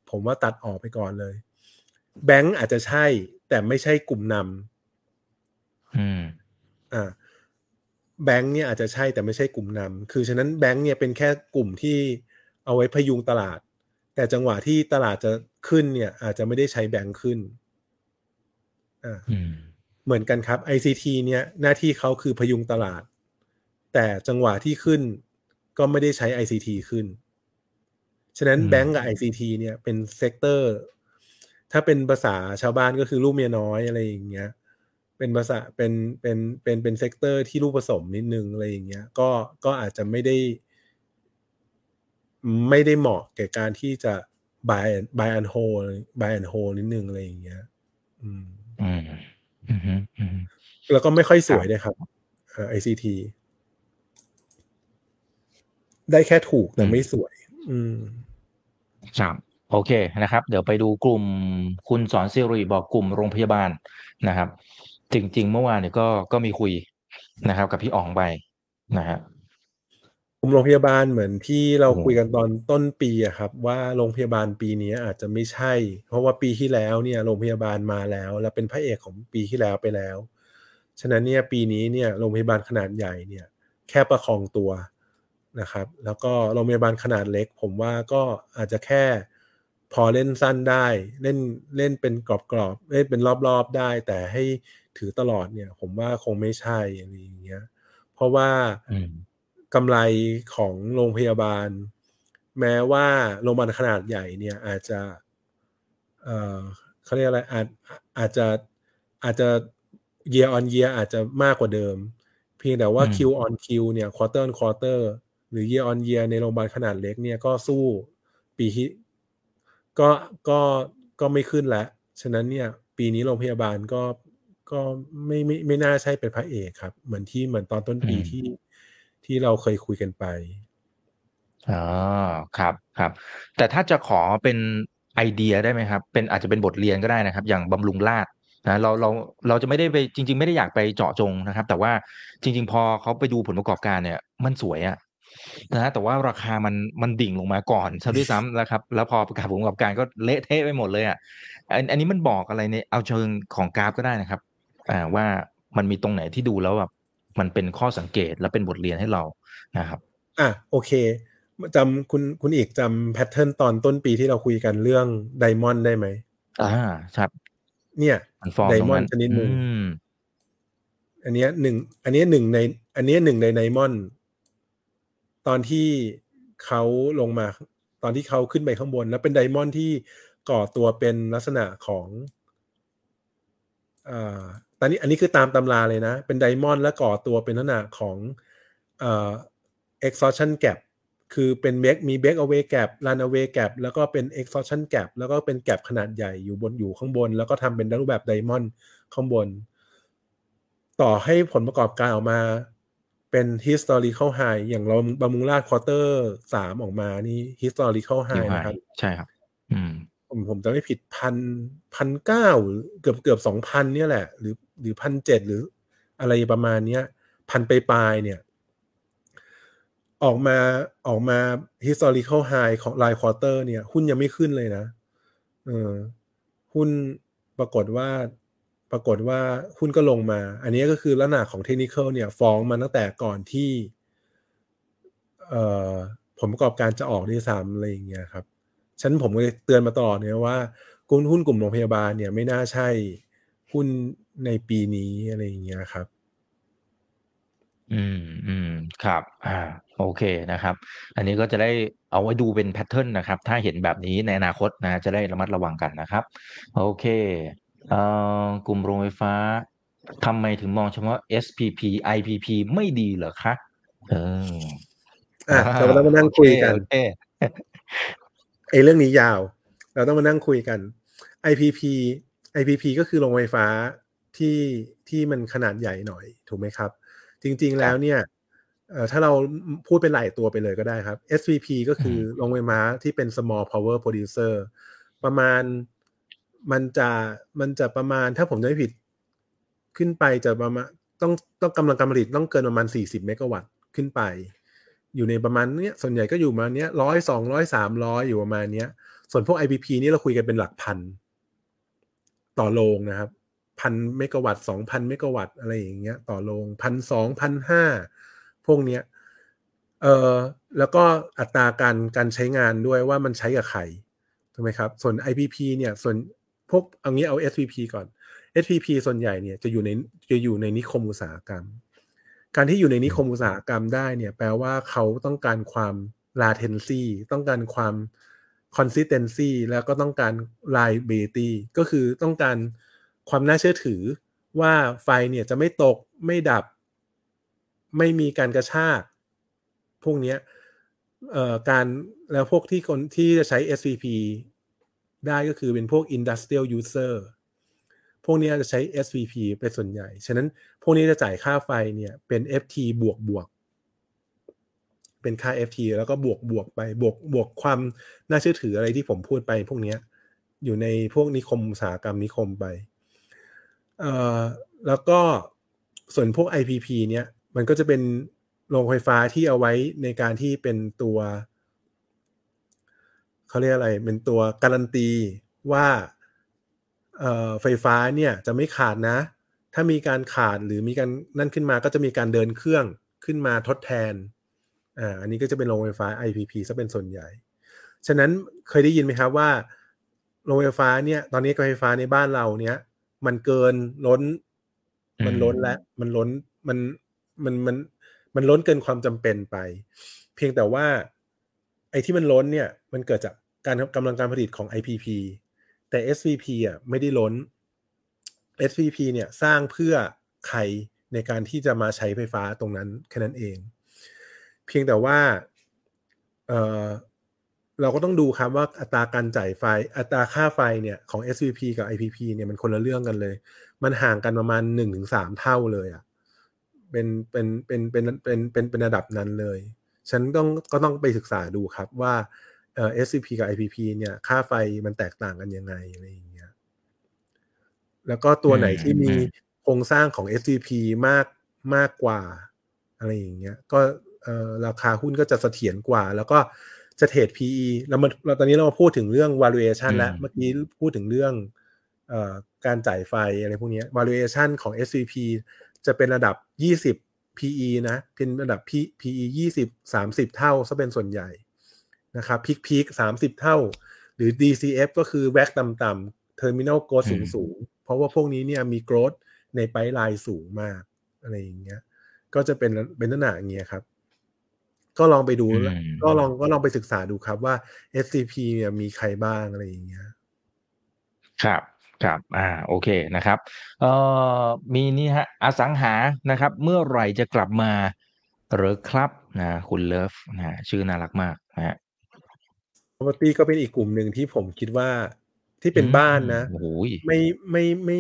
ผมว่าตัดออกไปก่อนเลย แบงก์อาจจะใช่ แต่ไม่ใช่กลุ่มนำอืมอ่าแบงก์เนี่ยอาจจะใช่แต่ไม่ใช่กลุ่มนำคือฉะนั้นแบงก์เนี่ยเป็นแค่กลุ่มที่ เอาไว้พยุงตลาด แต่จังหวะที่ตลาดจะขึ้นเนี่ย อาจจะไม่ได้ใช้แบงก์ขึ้นอ่าอืมเหมือนกันครับ ICT เนี่ย หน้าที่เขาคือพยุงตลาด แต่จังหวะที่ขึ้นก็ไม่ได้ใช้ ICT ขึ้น ฉะนั้นอืมแบงก์กับ ICT เนี่ยเป็น sector ถ้าเป็นภาษาชาวบ้านก็คือลูกเมียน้อยอะไรอย่างเงี้ย เป็นภาษาเป็นเป็นเป็นเป็น sector ที่ลูกผสมนิดนึงอะไรอย่างเงี้ย ก็ก็อาจจะไม่ได้ ไม่ได้เหมาะแก่การที่จะ buy buy and hold buy and hold นิดนึงอะไรอย่างเงี้ย อืมอืมอืมอืมแล้วก็ไม่ค่อยสวยด้วยครับเอ่อ ICT ได้แค่ถูกแต่อืมไม่สวย อืมครับโอเคนะครับ เดี๋ยวไปดูกลุ่มคุณสอนซิริบอกกลุ่มโรงพยาบาลนะครับ จริง ๆ เมื่อวานเนี่ยก็ก็มีคุยนะครับ กับพี่อ๋องไปนะฮะ กลุ่มโรงพยาบาลเหมือนที่เราโอ้คุยกันตอนต้นปีอะครับ ว่าโรงพยาบาลปีนี้อาจจะไม่ใช่ เพราะว่าปีที่แล้วเนี่ยโรงพยาบาลมาแล้ว และเป็นพระเอกของปีที่แล้วไปแล้ว ฉะนั้นเนี่ยปีนี้เนี่ยโรงพยาบาลขนาดใหญ่เนี่ย แค่ประคองตัวนะครับ แล้วก็โรงพยาบาลขนาดเล็ก ผมว่าก็อาจจะแค่พอเล่นสั้นได้เล่นเล่นเป็นกรอบๆเล่นเป็นรอบๆได้ แต่ให้ถือตลอดเนี่ย ผมว่าคงไม่ใช่อะไรอย่างเงี้ย เพราะว่าอืม กำไรของโรงพยาบาล แม้ว่าโรงพยาบาลขนาดใหญ่เนี่ยอาจจะเอ่อเขาเรียกอะไรอาจอาจจะอาจจะ year on year อาจจะมากกว่าเดิม เพียงแต่ว่าอืม Q on Q เนี่ย quarter on quarter หรือ year on year ในโรงพยาบาลขนาดเล็กเนี่ยก็สู้ปีที่ก็ก็ก็ไม่ขึ้นแล้ว ฉะนั้นเนี่ยปีนี้โรงพยาบาลก็ก็ไม่ไม่ไม่น่าใช่เป็นพระเอกครับ เหมือนที่เหมือนตอนต้นปีอืมที่ ที่เราเคยคุยกันไปอ๋อครับครับ แต่ถ้าจะขอเป็นไอเดียได้ไหมครับ เป็นอาจจะเป็นบทเรียนก็ได้นะครับ อย่างบำรุงราษฎร์นะเราเราเราจะไม่ได้ไปจริง ๆ ไม่ได้อยากไปเจาะจงนะครับ แต่ว่าจริง ๆ พอเขาไปดูผลประกอบการเนี่ย มันสวยอะนะฮะแต่ว่าราคามันมันดิ่งลงมาก่อนซะด้วยซ้ำนะครับ แล้วพอประกาศผลประกอบการก็เละเทะไปหมดเลยอะอันอันนี้มันบอกอะไรในเอาเชิงของกราฟก็ได้นะครับ อ่าว่ามันมีตรงไหนที่ดูแล้วแบบ มันเป็นข้อสังเกตและเป็นบทเรียนให้เรานะครับ อะโอเคจำคุณคุณอีกจำ pattern ตอนต้นปีที่เราคุยกันเรื่อง diamond ได้ไหมอ่าครับเนี่ยมัน form diamond ตรงนั้นชนิดหนึ่งอืมอันเนี้ยหนึ่งอันเนี้ยหนึ่งใน อันเนี้ยหนึ่งใน diamond ตอนที่เขาลงมา ตอนที่เขาขึ้นไปข้างบน แล้วเป็น diamond ที่ก่อตัวเป็นลักษณะของอ่า ตอนนี้อันนี้คือตามตำราเลยนะ เป็นไดมอนด์และก่อตัวเป็นลักษณะของเอ่อ exhaustion gap คือเป็นเบกมี break away gap run away gap แล้วก็เป็น exhaustion gap แล้วก็เป็น gap ขนาดใหญ่อยู่บนอยู่ข้างบน แล้วก็ทำเป็นรูปแบบไดมอนด์ข้างบน ต่อให้ผลประกอบการออกมาเป็น historical high อย่างเราบำรุงราชควอเตอร์สามออกมานี่ historical high ไฮนะครับ ใช่ครับ อืม ผมผมจะไม่ผิดพันพันเก้าเกือบเกือบสองพันเนี่ยแหละ หรือหรือพันเจ็ดหรืออะไรประมาณเนี้ยพันไปปลายเนี่ย ออกมาออกมา historical high ของรายควอเตอร์เนี่ย หุ้นยังไม่ขึ้นเลยนะเออหุ้นปรากฏว่าปรากฏว่าหุ้นก็ลงมา อันนี้ก็คือลักษณะของเทคนิคเนี่ยฟ้องมาตั้งแต่ก่อนที่ เอ่อผลประกอบการจะออกด้วยซ้ำอะไรอย่างเงี้ยครับ ฉันผมก็เตือนมาตลอดเนี่ยว่ากุ้นหุ้นกลุ่มโรงพยาบาลเนี่ยไม่น่าใช่หุ้นในปีนี้อะไรอย่างเงี้ยครับ อืมอืมครับ อ่า โอเคนะครับ อันนี้ก็จะได้เอาไว้ดูเป็นแพทเทิร์นนะครับ ถ้าเห็นแบบนี้ในอนาคตนะ จะได้ระมัดระวังกันนะครับ โอเคเอ่อกลุ่มโรงไฟฟ้าทำไมถึงมองเฉพาะ SPP IPP ไม่ดีเหรอคะ เอออะเราต้องมานั่งคุยกันโอเค ไอ้เรื่องนี้ยาว เราต้องมานั่งคุยกัน IPP IPP ก็คือโรงไฟฟ้าที่ที่มันขนาดใหญ่หน่อยถูกไหมครับ จริง ๆแล้วเนี่ยเอ่อถ้าเราพูดเป็นหลายตัวไปเลยก็ได้ครับ SVP ก็คือโรงไฟฟ้าที่เป็น small power producer ประมาณมันจะมันจะประมาณถ้าผมจำไม่ผิดขึ้นไปจะประมาณต้องต้องกำลังการผลิตต้องเกินประมาณ 40 เมกะวัตต์ขึ้นไป อยู่ในประมาณเนี้ยส่วนใหญ่ก็อยู่มาเนี้ยร้อยสองร้อยสามร้อยอยู่ประมาณเนี้ย ส่วนพวก IPP นี่เราคุยกันเป็นหลักพัน ต่อโรงนะครับพันเมกะวัตต์สองพันเมกะวัตต์อะไรอย่างเงี้ย ต่อโรงพันสองพันห้าพวกเนี้ยเออแล้วก็อัตราการการใช้งานด้วยว่ามันใช้กับใครถูกไหมครับ ส่วน IPP เนี่ยส่วนพวกเอางี้เอา SVP ก่อน SVP ส่วนใหญ่เนี่ยจะอยู่ในจะอยู่ในนิคมอุตสาหกรรม การที่อยู่ในนิคมอุตสาหกรรมได้เนี่ยแปลว่าเขาต้องการความ latency ต้องการความ consistency แล้วก็ต้องการ reliability ก็คือต้องการความน่าเชื่อถือว่าไฟเนี่ยจะไม่ตกไม่ดับ ไม่มีการกระชาก พวกนี้เอ่อการแล้วพวกที่คนที่จะใช้ SVP ได้ก็คือเป็นพวก industrial user พวกนี้จะใช้ SVP เป็นส่วนใหญ่ ฉะนั้นพวกนี้จะจ่ายค่าไฟเนี่ยเป็น FT บวกบวก เป็นค่า FT แล้วก็บวกบวกไปบวกบวกความน่าเชื่อถืออะไรที่ผมพูดไป พวกนี้อยู่ในพวกนิคมอุตสาหกรรมนิคมไปเอ่อแล้วก็ส่วนพวก IPP เนี่ยมันก็จะเป็นโรงไฟฟ้าที่เอาไว้ในการที่เป็นตัวเขาเรียกอะไร เป็นตัวการันตีว่า ไฟฟ้าเนี่ยจะไม่ขาดนะ ถ้ามีการขาดหรือมีการนั่นขึ้นมาก็จะมีการเดินเครื่องขึ้นมาทดแทนอ่าอันนี้ก็จะเป็นโรงไฟฟ้า IPP ซะเป็นส่วนใหญ่ ฉะนั้นเคยได้ยินไหมครับว่าโรงไฟฟ้าเนี่ยตอนนี้การไฟฟ้าในบ้านเราเนี่ย มันเกินล้น มันล้นแล้วมันล้นมันมันมันมันล้นเกินความจำเป็นไป เพียงแต่ว่า ไอ้ที่มันล้นเนี่ย มันเกิดจากการกำลังการผลิตของ IPP แต่ SVP อะไม่ได้ล้น SVP เนี่ยสร้างเพื่อใครในการที่จะมาใช้ไฟฟ้าตรงนั้นแค่นั้นเอง เพียงแต่ว่าเออเราก็ต้องดูครับว่าอัตราการจ่ายไฟ อัตราค่าไฟเนี่ยของ SVP กับ IPP เนี่ยมันคนละเรื่องกันเลย มันห่างกันประมาณหนึ่งถึงสามเท่าเลยอะ่ะเป็นเป็นเป็นเป็นเป็นเป็นเป็นระดับนั้นเลย ฉันต้องก็ต้องไปศึกษาดูครับว่า เอ่อ SCP กับ IPP เนี่ย ค่าไฟมันแตกต่างกันยังไงอะไรอย่างเงี้ย แล้วก็ตัวไหนที่มีโครงสร้างของ SCP มากมากกว่า อะไรอย่างเงี้ย ก็เอ่อราคาหุ้นก็จะเสถียรกว่า แล้วก็จะเทรด PE แล้วมันเราตอนนี้เรามาพูดถึงเรื่อง valuation แล้ว เมื่อกี้พูดถึงเรื่องเอ่อการจ่ายไฟอะไรพวกนี้ valuation ของ SCP จะเป็นระดับ 20 PE นะ เป็นระดับ PE 20 30 เท่าซะเป็นส่วนใหญ่ นะครับพีคพีค30เท่า หรือ DCF ก็คือแวกต่ำๆ Terminal Growth สูงสูงๆเพราะว่าพวกนี้เนี่ยมี growth ในไ i ไลน์สูงมาก อะไรอย่างเงี้ย ก็จะเป็นเป็นลักษณะอย่างเงี้ยครับ ก็ลองไปดู ก็ลองก็ลองไปศึกษาดูครับว่า SCP เนี่ยมีใครบ้างอะไรอย่างเงี้ย ครับครับอ่าโอเคนะครับเอ่อมีนี่ฮะอสังหานะครับ เมื่อไหร่จะกลับมาหรือครับนะคุณเลิฟนะชื่อน่ารักมากนะฮะ property ก็เป็นอีกกลุ่มหนึ่งที่ผมคิดว่าที่เป็นบ้านนะโอ้โหไม่ไม่ไม่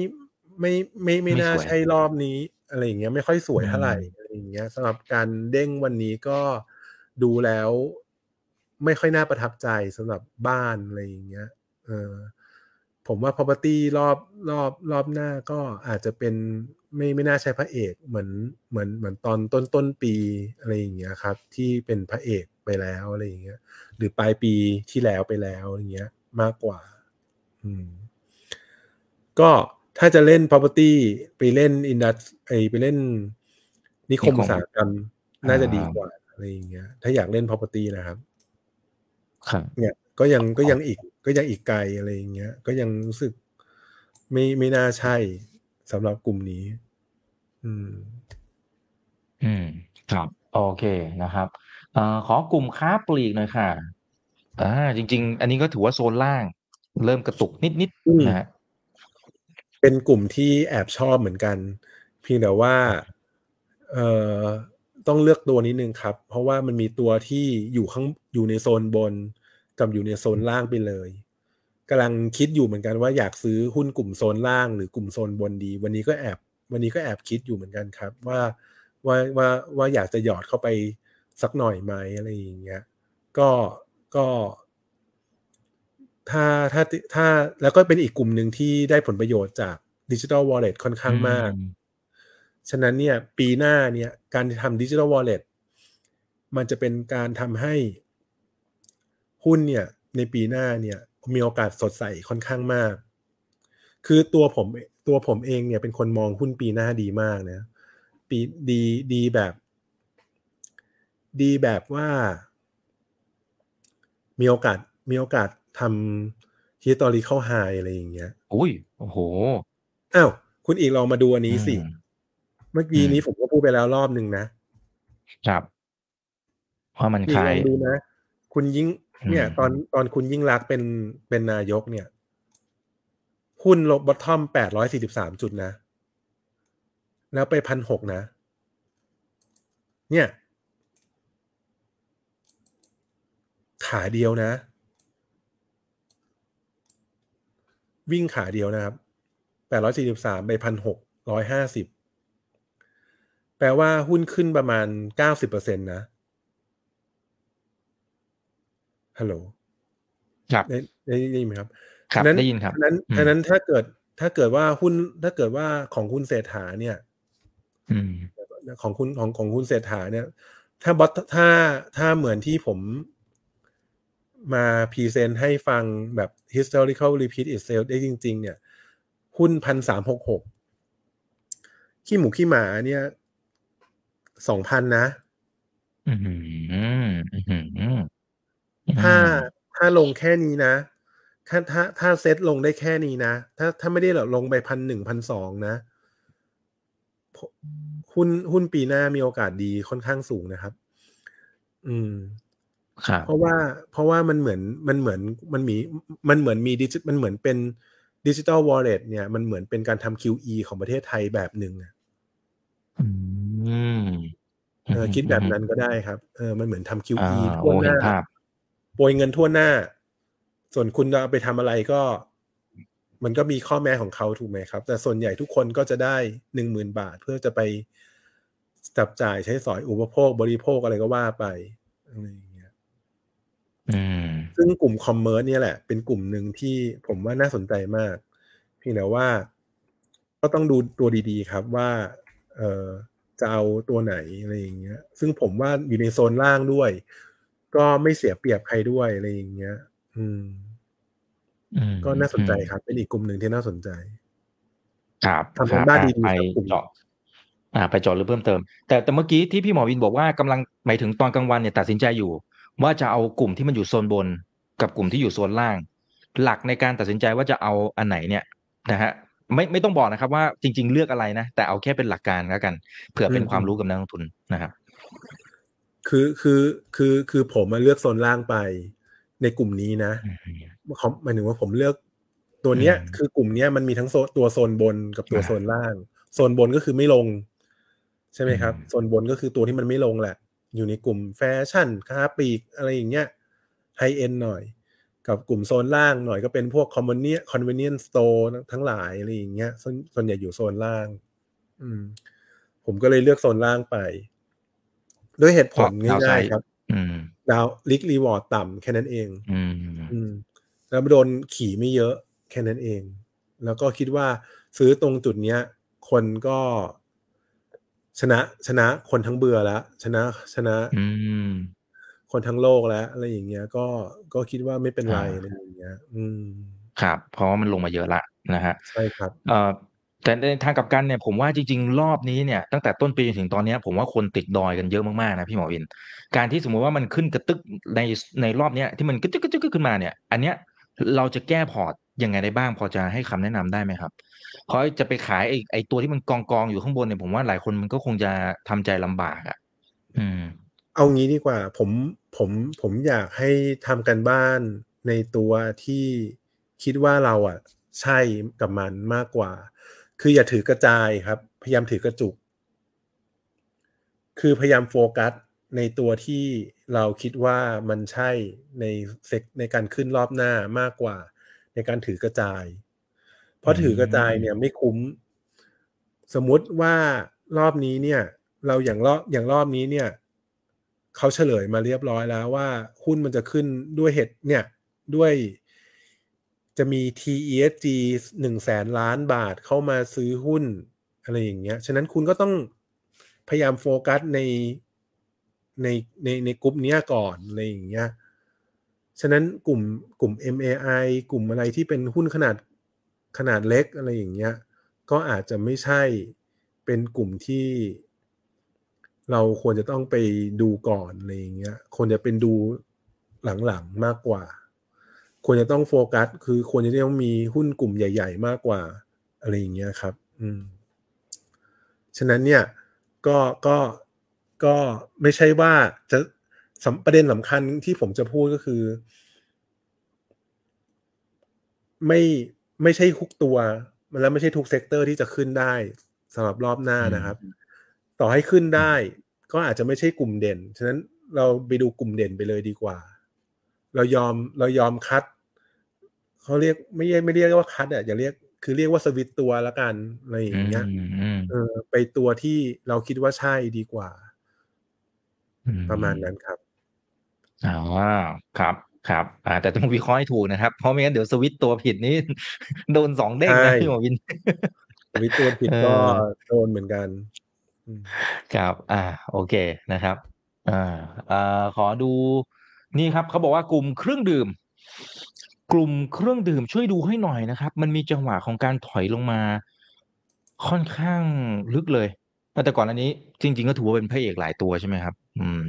ไม่ไม่ไม่ไม่น่าสวยใช่รอบนี้อะไรอย่างเงี้ยไม่ค่อยสวยเท่าไหร่อืมอะไรอย่างเงี้ยสำหรับการเด้งวันนี้ก็ดูแล้ว ไม่ค่อยน่าประทับใจสำหรับบ้านอะไรอย่างเงี้ยเออผมว่า property รอบรอบรอบหน้าก็อาจจะเป็นไม่ไม่น่าใช่พระเอกเหมือนเหมือนเหมือนตอนต้นต้นปีอะไรอย่างเงี้ยครับ ที่เป็นพระเอก ไปแล้วอะไรอย่างเงี้ย หรือปลายปีที่แล้วไปแล้วอย่างเงี้ย มากกว่า อืม ก็ถ้าจะเล่น property ไปเล่นอินดัสไอไปเล่นนิคมนิคมอุตสาหกรรมน่าจะอ่าดีกว่าอะไรอย่างเงี้ย ถ้าอยากเล่น property นะครับครับเนี่ย ก็ยังก็ยังอีก ก็ยังอีกไกลอะไรอย่างเงี้ย ก็ยังรู้สึกไม่ไม่น่าใช่สำหรับกลุ่มนี้ อืม อืม ครับ โอเคนะครับเอ่อขอกลุ่มค้าปลีกหน่อยค่ะอ่าจริง ๆ อันนี้ก็ถือว่าโซนล่าง เริ่มกระตุกนิดอืมๆนะฮะเป็นกลุ่มที่แอบชอบเหมือนกันเพียงแต่ว่าเอ่อต้องเลือกตัวนิดนึงครับ เพราะว่ามันมีตัวที่อยู่ข้างอยู่ในโซนบน กับอยู่ในโซนล่างไปเลยกำลังคิดอยู่เหมือนกันว่าอยากซื้อหุ้นกลุ่มโซนล่างหรือกลุ่มโซนบนดี วันนี้ก็แอบ วันนี้ก็แอบคิดอยู่เหมือนกันครับ ว่าว่าว่าว่าอยากจะหยอดเข้าไป สักหน่อยไหมอะไรอย่างเงี้ยก็ก็ถ้าถ้าถ้าแล้วก็เป็นอีกกลุ่มหนึ่งที่ได้ผลประโยชน์จากดิจิทัลวอลเล็ตค่อนข้างมากอืมฉะนั้นเนี่ย ปีหน้าเนี่ยการทำดิจิทัลวอลเล็ตมันจะเป็นการทำให้หุ้นเนี่ย ในปีหน้าเนี่ย มีโอกาสสดใสค่อนข้างมาก คือตัวผมตัวผมเองเนี่ยเป็นคนมองหุ้นปีหน้าดีมากนะ ปีดีดีแบบ ดีแบบว่า มีโอกาสมีโอกาสทำ historical high อะไรอย่างเงี้ยอุ้ยโอ้โหอ้าวคุณอีกลองมาดูอันนี้สิอืมเมื่อกี้นี้อืมผมก็พูดไปแล้วรอบหนึ่งนะครับว่ามันอีคกลาลยองดูนะ คุณยิ่ง เนี่ยอืมตอนตอนคุณยิ่งรักษณ์เป็นเป็นนายกเนี่ย หุ้นลบบอททอมแปดร้อยสี่สิบสามจุดนะ แล้วไปพันหกนะ เนี่ย ขาเดียวนะ วิ่งขาเดียวนะครับแปดร้อยสี่สิบสามไปพันหกร้อยห้าสิบแปลว่าหุ้นขึ้นประมาณเก้าสิบเปอร์เซ็นตนะฮัลโหลครับได้ได้ได้ยินไหมครับครับฉะนั้นได้ยินครับฉะนั้นอืมฉะนั้นถ้าเกิดถ้าเกิดว่าหุ้นถ้าเกิดว่าของคุณเศรษฐาเนี่ยอืมของคุณของของคุณเศรษฐาเนี่ย ถ้าบอทถ้าถ้าเหมือนที่ผม มาพรีเซนต์ให้ฟังแบบ historical repeat itself ได้จริง ๆ เนี่ย หุ้นพันสามหกหกขี้หมูขี้หมาเนี่ยสองพันนะอืมอืมอืมถ้าถ้าลงแค่นี้นะ ถ้าถ้าถ้าเซตลงได้แค่นี้นะ ถ้าถ้าไม่ได้ลงไปพันหนึ่งพันสองนะผมหุ้นหุ้นปีหน้ามีโอกาสดีค่อนข้างสูงนะครับ อืมครับ เพราะว่าเพราะว่ามันเหมือนมันเหมือนมันมีมันเหมือนมีดิจิมันเหมือนเป็นดิจิ t a ลวอลเล็ตเนี่ยมันเหมือนเป็นการทำ QE ของประเทศไทยแบบหนึ่งอะอืมเออคิดแบบนั้นก็ได้ครับเออมันเหมือนทำอ่า QE ทั่โอ้วหเห็น้านภาพโปรยเงินทั่วหน้า ส่วนคุณจะเอาไปทำอะไรก็ มันก็มีข้อแม้ของเขาถูกไหมครับ แต่ส่วนใหญ่ทุกคนก็จะได้หนึ่งหมื่นบาท เพื่อจะไปจับจ่ายใช้สอยอุปโภคบริโภคอะไรก็ว่าไปอะไรอย่างเงี้ยอืม ซึ่งกลุ่ม commerce เนี่ยแหละ เป็นกลุ่มหนึ่งที่ผมว่าน่าสนใจมาก เพียงแต่ว่า ก็ต้องดูตัวดีๆครับว่าเออจะเอาตัวไหนอะไรอย่างเงี้ย ซึ่งผมว่าอยู่ในโซนล่างด้วย ก็ไม่เสียเปรียบใครด้วยอะไรอย่างเงี้ย อืมอืมก็น่าสนใจครับ เป็นอีกกลุ่มหนึ่งที่น่าสนใจ ครับทำครัทำบ้านอะดีๆไปครับกลุ่มเจาะอ่า ไปเจาะหรือเพิ่มเติม แต่แต่เมื่อกี้ที่พี่หมอวินบอกว่ากำลังหมายถึงตอนกลางวันเนี่ยตัดสินใจอยู่ ว่าจะเอากลุ่มที่มันอยู่โซนบน กับกลุ่มที่อยู่โซนล่าง หลักในการตัดสินใจว่าจะเอาอันไหนเนี่ยนะฮะไม่ไม่ต้องบอกนะครับว่าจริง ๆ เลือกอะไรนะ แต่เอาแค่เป็นหลักการแล้วกัน เผื่อเป็นอืมความรู้กับนักลงทุนนะครับคือคือคือคือผมมาเลือกโซนล่างไป ในกลุ่มนี้นะอืมเขาหมายถึงว่าผมเลือกตัวเนี้ยอืมคือกลุ่มเนี้ยมันมีทั้งโซนตัวโซนบนกับตัวอ่าโซนล่าง โซนบนก็คือไม่ลง ใช่ไหมครับอืมโซนบนก็คือตัวที่มันไม่ลงแหละ อยู่ในกลุ่มแฟชั่นค้าปลีกอะไรอย่างเงี้ย high-end หน่อย กับกลุ่มโซนล่างหน่อยก็เป็นพวกคอมมอนเนีย convenience store ทั้งหลายอะไรอย่างเงี้ยส่วนส่วนใหญ่อยู่โซนล่าง อืม ผมก็เลยเลือกโซนล่างไป ด้วยเหตุผลเพราะดาวไซง่ายๆครับอืม down risk reward ต่ำแค่นั้นเองอืมอืมแล้วโดนขี่ไม่เยอะแค่นั้นเอง แล้วก็คิดว่าซื้อตรงจุดเนี้ย คนก็ ชนะชนะคนทั้งเบื่อแล้ว ชนะชนะอืมคนทั้งโลกแล้วอะไรอย่างเงี้ย ก็ก็คิดว่าไม่เป็นไรอ่าอะไรอย่างเงี้ย อืม ครับ เพราะว่ามันลงมาเยอะละนะฮะใช่ครับ เอ่อแต่ในทางกลับกันเนี่ยผมว่าจริง ๆ รอบนี้เนี่ยตั้งแต่ต้นปีจนถึงตอนเนี้ยผมว่าคนติดดอยกันเยอะมากๆนะพี่หมอวิน การที่สมมุติว่ามันขึ้นกระตึกในในรอบเนี้ยที่มันกระตึกกระตึกขึ้นมาเนี่ย อันเนี้ยเราจะแก้พอร์ตยังไงได้บ้างพอจะให้คำแนะนำได้ไหมครับ เขาจะไปขายไอ้ไอ้ตัวที่มันกองกองอยู่ข้างบนเนี่ยผมว่าหลายคนมันก็คงจะทำใจลำบากอะ อืม เอางี้ดีกว่า ผมผมผมอยากให้ทำกันบ้านในตัวที่คิดว่าเราอะ ใช่กับมันมากกว่า คืออย่าถือกระจายครับ พยายามถือกระจุก คือพยายามโฟกัสในตัวที่เราคิดว่ามันใช่ในเซกในการขึ้นรอบหน้ามากกว่า ในการถือกระจาย ราะถือกระจายเนี่ยไม่คุ้ม สมมุติว่ารอบนี้เนี่ย เราอย่างรอบอย่างรอบนี้เนี่ยเขาเฉลยมาเรียบร้อยแล้วว่าหุ้นมันจะขึ้นด้วยเหตุเนี่ยด้วยจะมี TESG หนึ่งแสนล้านบาทเข้ามาซื้อหุ้นอะไรอย่างเงี้ย ฉะนั้นคุณก็ต้องพยายามโฟกัสในในในในกลุ่มเนี้ยก่อนอะไรอย่างเงี้ย ฉะนั้นกลุ่มกลุ่ม MAI กลุ่มอะไรที่เป็นหุ้นขนาด ขนาดเล็กอะไรอย่างเงี้ยก็อาจจะไม่ใช่เป็นกลุ่มที่เราควรจะต้องไปดูก่อนอะไรอย่างเงี้ยควรจะเป็นดูหลังๆมากกว่า ควรจะต้องโฟกัส คือควรจะต้องมีหุ้นกลุ่มใหญ่ ๆ มากกว่า อะไรอย่างเงี้ยครับ อืม ฉะนั้นเนี่ย ก็ก็ก็ไม่ใช่ว่าจะประเด็นสำคัญที่ผมจะพูดก็คือ ไม่ ไม่ใช่ทุกตัว มันแล้วไม่ใช่ทุก sector ที่จะขึ้นได้สำหรับรอบหน้านะครับ ต่อให้ขึ้นได้ ก็อาจจะไม่ใช่กลุ่มเด่น ฉะนั้นเราไปดูกลุ่มเด่นไปเลยดีกว่า เรายอมเรายอมคัดเขาเรียกไม่เรียกไม่เรียกว่าคัดอะอย่าเรียกคือเรียกว่าสวิตตัวละกันอะไรอย่างเงี้ยอืมเออ ไปตัวที่เราคิดว่าใช่ดีกว่าอืมประมาณนั้นครับอ๋อครับ ครับอ่าแต่ต้องวิเคราะห์ให้ถูกนะครับ เพราะไม่งั้นเดี๋ยวสวิตช์ตัวผิดนี่โดนสองเด้งใช่นะพี่หมอวินสวิตตัวผิดเออก็โดนเหมือนกันอืมครับ อ่า โอเคนะครับ อ่าอ่าขอดูนี่ครับเขาบอกว่ากลุ่มเครื่องดื่ม กลุ่มเครื่องดื่มช่วยดูให้หน่อยนะครับ มันมีจังหวะของการถอยลงมา ค่อนข้างลึกเลยแต่ก่อนอันนี้ จริง ๆ ก็ถือว่าเป็นพระเอกหลายตัวใช่ไหมครับ อืม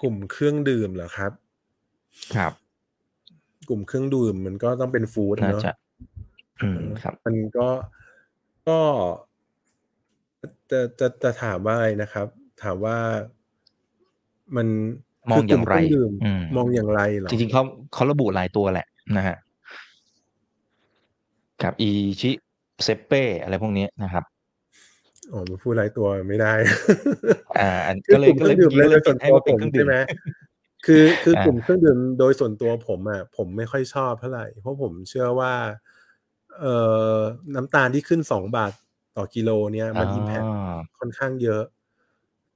กลุ่มเครื่องดื่มเหรอครับ ครับ กลุ่มเครื่องดื่มมันก็ต้องเป็นฟู้ดน่าเนาะจะอืมครับ มันก็ก็จะจะจะถามว่าอะไรนะครับ ถามว่ามันมองอย่างไรคืกลุ่มเคดื่มอืมมองอย่างไรเหรอจริงๆเขาเขาระบุหลายตัวแหละนะฮะครับอีชิเซเป้อะไรพวกนี้นะครับอ๋อมันพูดหลายตัวไม่ได้ อ่าอันคือก็เลยกลุ่มก็เคเลรื่ยองดื่มเลยโดยส่วนให้ตัวมาผเป็นมเครื่องดื่ใช่มไหม คือคืออ่ากลุ่มเครื่องดื่มโดยส่วนตัวผมอะผมไม่ค่อยชอบเท่าไหร่ เพราะผมเชื่อว่า เอ่อน้ำตาลที่ขึ้นสองบาทต่อกิโลเนี่ยมันอิมแพคอ่าค่อนข้างเยอะ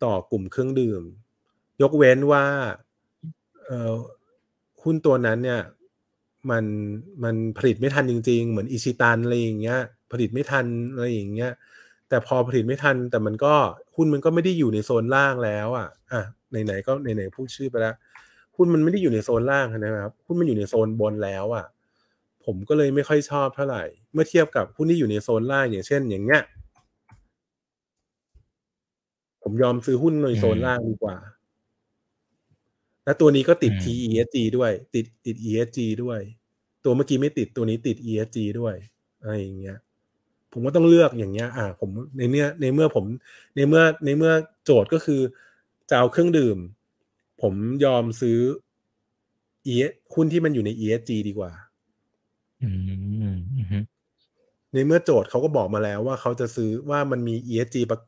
ต่อกลุ่มเครื่องดื่ม ยกเว้นว่า เอ่อหุ้นตัวนั้นเนี่ย มันมันผลิตไม่ทันจริง ๆ เหมือนอิชิตันอะไรอย่างเงี้ย ผลิตไม่ทันอะไรอย่างเงี้ยแต่พอผลิตไม่ทัน แต่มันก็หุ้นมันก็ไม่ได้อยู่ในโซนล่างแล้ว อะ อะไหนๆก็ไหนๆพูดชื่อไปแล้ว หุ้นมันไม่ได้อยู่ในโซนล่างนะครับหุ้นมันอยู่ในโซนบนแล้วอะ ผมก็เลยไม่ค่อยชอบเท่าไหร่ เมื่อเทียบกับหุ้นที่อยู่ในโซนล่างอย่างเช่น อย่างเงี้ยผมยอมซื้อหุ้นในโซนล่างดีกว่า และตัวนี้ก็ติดอืม TESG ด้วย ติดติด ESG ด้วย ตัวเมื่อกี้ไม่ติดตัวนี้ติด ESG ด้วยอะไรอย่างเงี้ย ผมก็ต้องเลือกอย่างเงี้ย อ่า ผมในเนี้ยในเมื่อผม ในเมื่อในเมื่อโจทย์ก็คือจะเอาเครื่องดื่ม ผมยอมซื้อ e หุ้นที่มันอยู่ใน ESG ดีกว่าอืมอืมในเมื่อโจทย์เขาก็บอกมาแล้วว่าเขาจะซื้อว่ามันมี ESG ปราก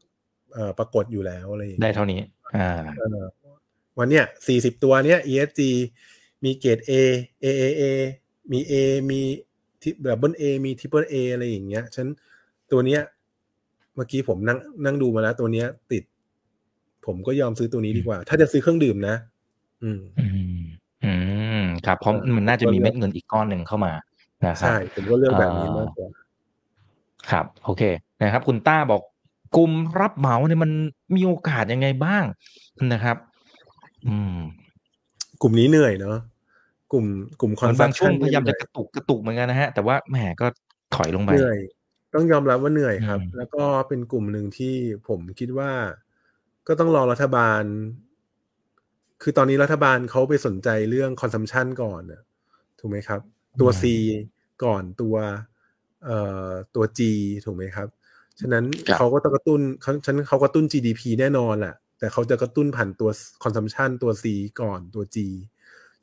เอ่อปรากฏอยู่แล้วอะไรอย่างได้เงี้ยเท่านี้ อ่าเออวันเนี้ยสี่สิบตัวเนี้ย ESG มีเกรด A AAA มี A มีแบบบน A มี Triple A อะไรอย่างเงี้ยฉันตัวเนี้ย เมื่อกี้ผมนั่งนั่งดูมาแล้วตัวเนี้ย ติด ผมก็ยอมซื้อตัวนี้ดีกว่า ถ้าจะซื้อเครื่องดื่มนะ อืม อืมอืมครับเพราะเออมันน่าจะมีก็เลือกเม็ดเงินอีกก้อนหนึ่งเข้ามานะครับใช่ผมก็เลือกแบบนี้มากกว่าครับ โอเค นะครับ คุณต้าบอกกลุ่มรับเหมาเนี่ยมันมีโอกาสยังไงบ้างนะครับ อืม กลุ่มนี้เหนื่อยเนาะกลุ่มกลุ่มคอนมันซับางช่วงชั่นพยายามจะกระตุกกระตุกเหมือนกันนะฮะ แต่ว่าแหมก็ถอยลงไปเหนื่อย ต้องยอมรับว่าเหนื่อยครับอืมแล้วก็เป็นกลุ่มหนึ่งที่ผมคิดว่า ก็ต้องรอรัฐบาล คือตอนนี้รัฐบาลเขาไปสนใจเรื่อง consumption ก่อนน่ะถูกไหมครับ ตัว C ก่อนตัวเอ่อตัว G ถูกไหมครับ ฉะนั้นครับเขาก็ต้องกระตุ้นเขาฉะนั้นเขากระตุ้น GDP แน่นอนแหละแต่เขาจะกระตุ้นผ่านตัว consumption ตัว C ก่อนตัว G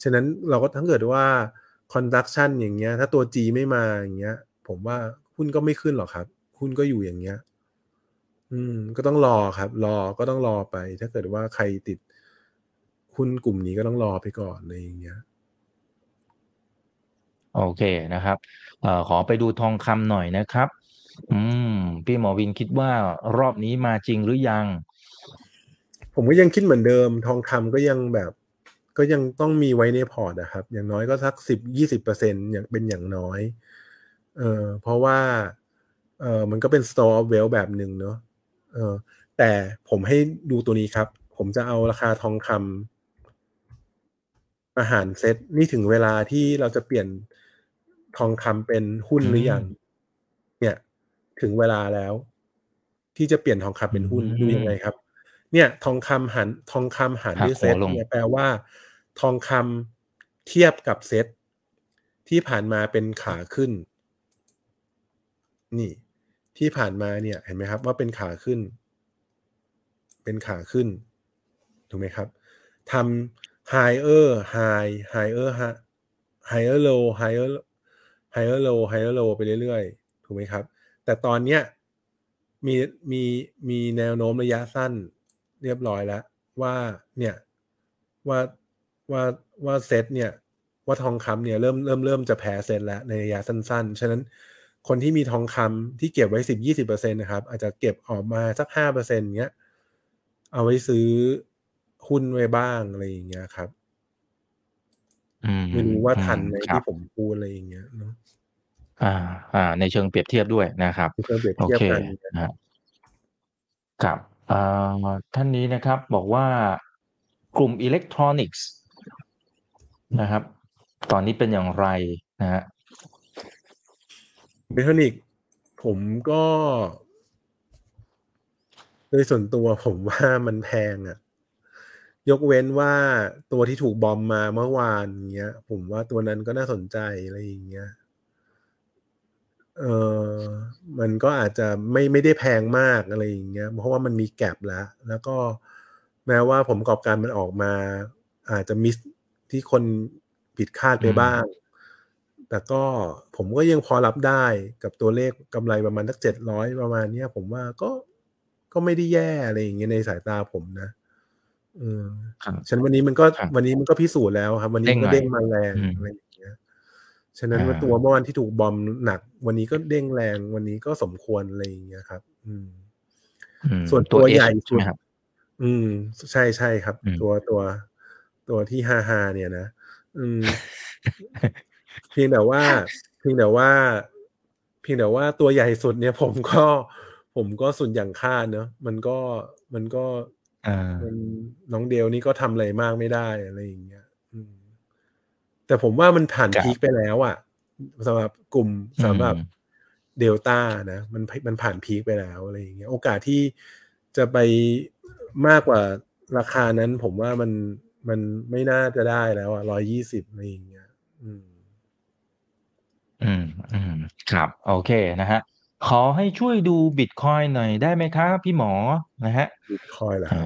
ฉะนั้นเราก็ถ้าเกิดว่า construction อย่างเงี้ย ถ้าตัว G ไม่มาอย่างเงี้ย ผมว่าหุ้นก็ไม่ขึ้นหรอกครับหุ้นก็อยู่อย่างเงี้ย อืม ก็ต้องรอครับ รอก็ต้องรอไป ถ้าเกิดว่าใครติดหุ้นกลุ่มนี้ก็ต้องรอไปก่อนอะไรอย่างเงี้ยโอเคนะครับเอ่อขอไปดูทองคำหน่อยนะครับ อืม พี่หมอวินคิดว่ารอบนี้มาจริงหรือยัง ผมก็ยังคิดเหมือนเดิม ทองคำก็ยังแบบ ก็ยังต้องมีไว้ในพอร์ตนะครับ อย่างน้อยก็สักสิบยี่สิบเปอร์เซ็นอย่างเป็นอย่างน้อย เออเพราะว่า เออมันก็เป็น store of wealth แบบหนึ่งเนาะ เออแต่ผมให้ดูตัวนี้ครับ ผมจะเอาราคาทองคำอาหารเซ็ตนี่ถึงเวลาที่เราจะเปลี่ยนทองคำเป็นหุ้นหรือยัง เนี่ย ถึงเวลาแล้ว ที่จะเปลี่ยนทองคำเป็นหุ้นอืมดูยังไงครับ เนี่ย ทองคำหันทองคำหันหักด้วยเซ็ตหัวลงเนี่ยแปลว่า ทองคำเทียบกับเซ็ตที่ผ่านมาเป็นขาขึ้น นี่ ที่ผ่านมาเนี่ยเห็นไหมครับว่าเป็นขาขึ้น เป็นขาขึ้นถูกไหมครับทำ higher high higher higher low higher higher low higher low ไปเรื่อยๆ ถูกไหมครับ แต่ตอนเนี้ยมีมีมีแนวโน้มระยะสั้นเรียบร้อยแล้ว ว่าเนี่ยว่าว่าว่าเซตเนี่ยว่าทองคำเนี่ยเริ่มเริ่มเริ่มจะแพ้เซตแล้วในระยะสั้น ๆ ฉะนั้น คนที่มีทองคำที่เก็บไว้สิบยี่สิบเปอร์เซ็นนะครับ อาจจะเก็บออกมาสักห้าเปอร์เซ็นต์เงี้ย เอาไว้ซื้อหุ้นไว้บ้างอะไรอย่างเงี้ยครับอืมไม่รู้ว่าทันไหมอืครัที่บผมพูดอะไรอย่างเงี้ยเนาะอ่า อ่า ในเชิงเปรียบเทียบด้วยนะครับที่เคยเปรียบโอเทียบเคกันนะฮะครับอ่าท่านนี้นะครับ บอกว่ากลุ่มอิเล็กทรอนิกส์นะครับ ตอนนี้เป็นอย่างไรนะฮะ เบทนิกผมก็ โดยส่วนตัวผมว่ามันแพงอะยกเว้นว่าตัวที่ถูกบอมมาเมื่อวานเงี้ย ผมว่าตัวนั้นก็น่าสนใจอะไรอย่างเงี้ยเออมันก็อาจจะไม่ไม่ได้แพงมากอะไรอย่างเงี้ย เพราะว่ามันมีแกลบแล้ว แล้วก็แม้ว่าผมประกอบการมันออกมา อาจจะมิสที่คนผิดคาดไปบ้าง แต่ก็ผมก็ยังพอรับได้กับตัวเลขกำไรประมาณสักเจ็ดร้อยประมาณเนี้ยผมว่าก็ก็ไม่ได้แย่อะไรอย่างเงี้ยในสายตาผมนะเออครับฉะนันวันนี้มันก็ครับวันนี้มันก็พิสูจน์แล้วครับ วันนี้มันก็เด้เด้งงใหม่มาแรงอืมอะไรอย่างเงี้ย ฉะนั้นอ่าว่าตัวเมื่อวานที่ถูกบอมหนัก วันนี้ก็เด้งแรง วันนี้ก็สมควรอะไรอย่างเงี้ยครับ อืมอืมส่วนตัวเอสใหญ่ใช่ไหมครับอืม ใช่ใช่ครับอืมตัวตัวตัวที่ฮาฮาเนี่ยนะอืม เพียงแต่ว่า เพียงแต่ว่า เพียงแต่ว่าตัวใหญ่สุดเนี่ยผมก็ ผมก็สุดอย่างคาดเนอะมันก็มันก็อ่ามันน้องเดลนี่ก็ทำอะไรมากไม่ได้อะไรอย่างเงี้ยอืมแต่ผมว่ามันผ่านครับพีคไปแล้วอะสำหรับกลุ่มสำหรับอืมเดลต้านะมันมันผ่านพีคไปแล้วอะไรอย่างเงี้ย โอกาสที่จะไปมากกว่าราคานั้น ผมว่ามันมันไม่น่าจะได้แล้วอะร้อยยี่สิบอะไรอย่างเงี้ย อืม อืม อืม ครับ โอเคนะฮะ ขอให้ช่วยดูบิตคอยหน่อยได้ไหมครับพี่หมอนะฮะ บิตคอยเหรอคอ่รับา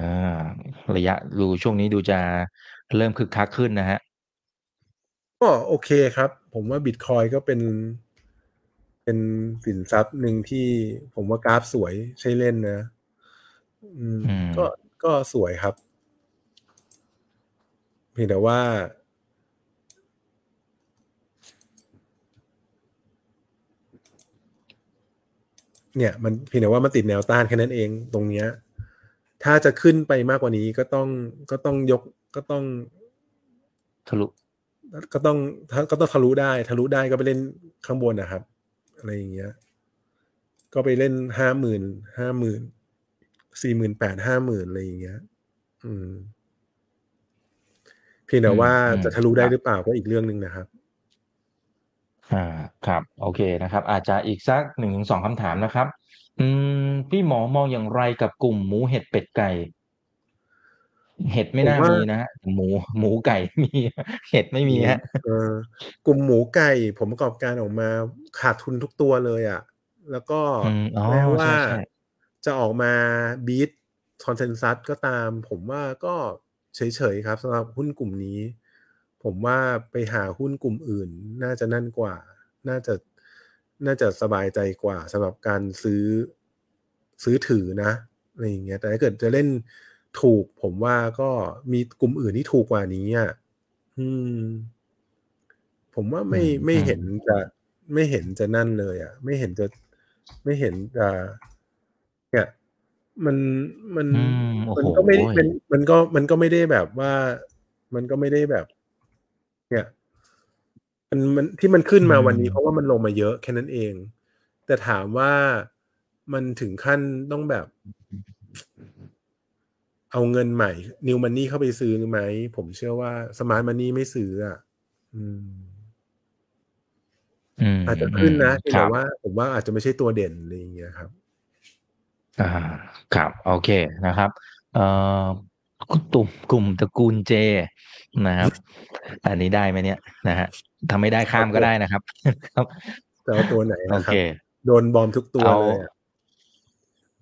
ระยะดูช่วงนี้ดูจะเริ่มคึกคักขึ้นนะฮะ ก็โอเคครับ ผมว่าบิตคอยก็เป็น เป็นสินทรัพย์หนึ่งที่ผมว่ากราฟสวยใช่เล่นนะ อืม อืม ก็ก็สวยครับ เพียงแต่ว่า เนี่ยมันเพียงแต่ว่ามันติดแนวต้านแค่นั้นเองตรงเนี้ย ถ้าจะขึ้นไปมากกว่านี้ก็ต้องก็ต้องยกก็ต้องทะลุก็ต้องถ้าก็ต้องทะลุได้ ทะลุได้ก็ไปเล่นข้างบนนะครับ อะไรอย่างเงี้ย ก็ไปเล่นห้าหมื่นห้าหมื่นสี่หมื่นแปดห้าหมื่นอะไรอย่างเงี้ย อืมเพียงแต่ว่าอืมจะทะลุได้ครับหรือเปล่าก็อีกเรื่องหนึ่งนะครับ อ่าครับ โอเคนะครับ อาจจะอีกสักหนึ่งถึงสองคำถามนะครับ อืม พี่หมอมองอย่างไรกับกลุ่มหมูเห็ดเป็ดไก่ เห็ดไม่น่า มีนะฮะหมูหมูไก่มี เห็ดไม่มีฮะ เออกลุ่มหมูไก่ผมประกอบการออกมาขาดทุนทุกตัวเลยอะ แล้วก็อืมอ๋อแม้ว่าใช่ใช่จะออกมา beat consensus ก็ตาม ผมว่าก็เฉยๆครับสำหรับหุ้นกลุ่มนี้ ผมว่าไปหาหุ้นกลุ่มอื่น น่าจะนั่นกว่า น่าจะน่าจะสบายใจกว่าสำหรับการซื้อซื้อถือนะอะไรอย่างเงี้ยแต่ถ้าเกิดจะเล่นถูก ผมว่าก็มีกลุ่มอื่นที่ถูกกว่านี้อะอืม ผมว่าไม่อืมไม่อืมเห็นจะไม่เห็นจะนั่นเลยอะ ไม่เห็นจะไม่เห็นจะเนี่ยมันมันอืมโอ้มันโหก็ไม่ได้มันมันก็มันก็ไม่ได้แบบว่า มันก็ไม่ได้แบบ เนี่ย มันมันที่มันขึ้นมาวันนี้ เพราะว่ามันลงมาเยอะแค่นั้นเอง แต่ถามว่ามันถึงขั้นต้องแบบ เอาเงินใหม่ นิวมันนี่เข้าไปซื้อไหม ผมเชื่อว่าสมาร์ทมันนี่ไม่ซื้ออะ อืมอืมอาจจะขึ้นนะอืมคแต่รับว่า ผมว่าอาจจะไม่ใช่ตัวเด่นอะไรอย่างเงี้ยครับ อ่า ครับ โอเคนะครับ เอ่อ กลุ่มกลุ่มตระกูลเจนะครับ อันนี้ได้ไหมเนี่ยนะฮะทำไม่ได้ข้ามก็ได้นะครับ ครับแต่ว่าตัวไหนโอนะครัเคบโดนบอมทุกตัวเอาเลยอะ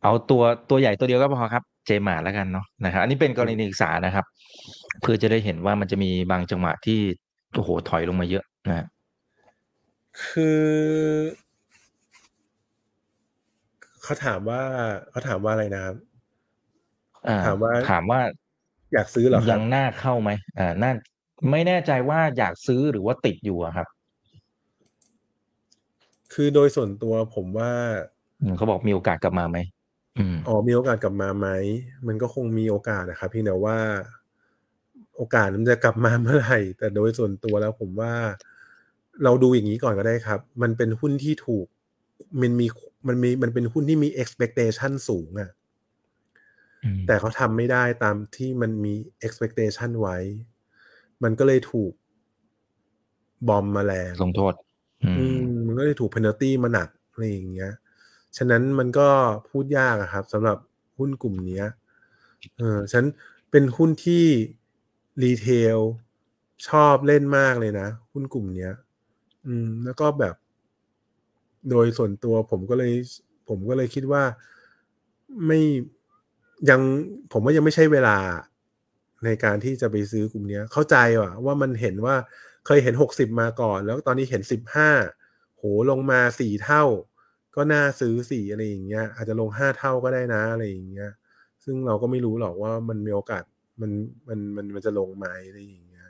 เอาตัวตัวใหญ่ตัวเดียวก็พอครับ เจมาแล้วกันเนาะนะครับ อันนี้เป็นกรณีศึกษานะครับ เพื่อจะได้เห็นว่ามันจะมีบางจังหวะที่โอ้โหถอยลงมาเยอะนะฮะคือเขาถามว่าเขาถามว่าอะไรนะครับอ่าถามว่าถามว่า อยากซื้อเหรอคยัรับงน่าเข้าไหมอ่าน่าไม่แน่ใจว่าอยากซื้อหรือว่าติดอยู่อะครับ คือโดยส่วนตัวผมว่าอืมเขาบอกมีโอกาสกลับมาไหมอืมอ๋อมีโอกาสกลับมาไหมมันก็คงมีโอกาสนะครับเพียงแต่ว่า โอกาสมันจะกลับมาเมื่อไหร่ แต่โดยส่วนตัวแล้วผมว่า เราดูอย่างนี้ก่อนก็ได้ครับ มันเป็นหุ้นที่ถูก มันมีมันมีมันเป็นหุ้นที่มี expectation สูงอะอืม แต่เขาทำไม่ได้ตามที่มันมี expectation ไว้ มันก็เลยถูกบอมมาแรงลงโทษ อือืมมมันก็เลยถูก penalty มาหนักอะไรอย่างเงี้ย ฉะนั้นมันก็พูดยากอะครับสำหรับหุ้นกลุ่มเนี้ยเออฉันเป็นหุ้นที่รีเทลชอบเล่นมากเลยนะ หุ้นกลุ่มเนี้ย อืม แล้วก็แบบ โดยส่วนตัวผมก็เลย ผมก็เลยคิดว่าไม่ ยังผมว่ายังไม่ใช่เวลาในการที่จะไปซื้อกลุ่มเนี้ยเข้าใจว่าว่ามันเห็นว่าเคยเห็นหกสิบมาก่อน แล้วตอนนี้เห็นสิบห้าโหลงมาสี่เท่า ก็น่าซื้อสี่อะไรอย่างเงี้ย อาจจะลงห้าเท่าก็ได้นะอะไรอย่างเงี้ย ซึ่งเราก็ไม่รู้หรอกว่ามันมีโอกาสมันมันมันมันจะลงไหมอะไรอย่างเงี้ย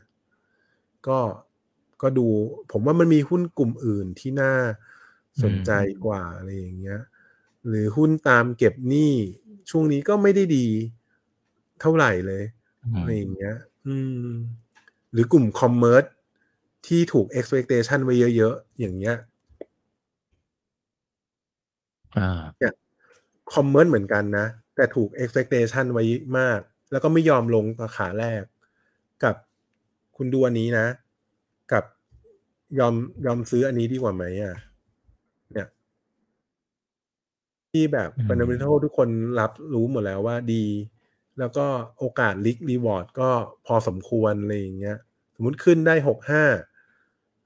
ก็ก็ดู ผมว่ามันมีหุ้นกลุ่มอื่นที่น่าสนใจกว่าอะไรอย่างเงี้ย หรือหุ้นตามเก็บหนี้ช่วงนี้ก็ไม่ได้ดีเท่าไหร่เลยอืมอะไรอย่างเงี้ย อืม หรือกลุ่มคอมเมอร์สที่ถูก expectation ไว้เยอะๆ อย่างเงี้ยอ่าคอมเมอร์สเหมือนกันนะ แต่ถูก expectation ไว้มาก แล้วก็ไม่ยอมลงราคาแรก กับคุณดูอันนี้นะ กับยอมยอมซื้ออันนี้ดีกว่าไหมอะ เนี่ย ที่แบบอืม fundamental ทุกคนรับรู้หมดแล้วว่าดี แล้วก็โอกาสลิกรีวอร์ดก็พอสมควรอะไรอย่างเงี้ย สมมุติขึ้นได้หกห้า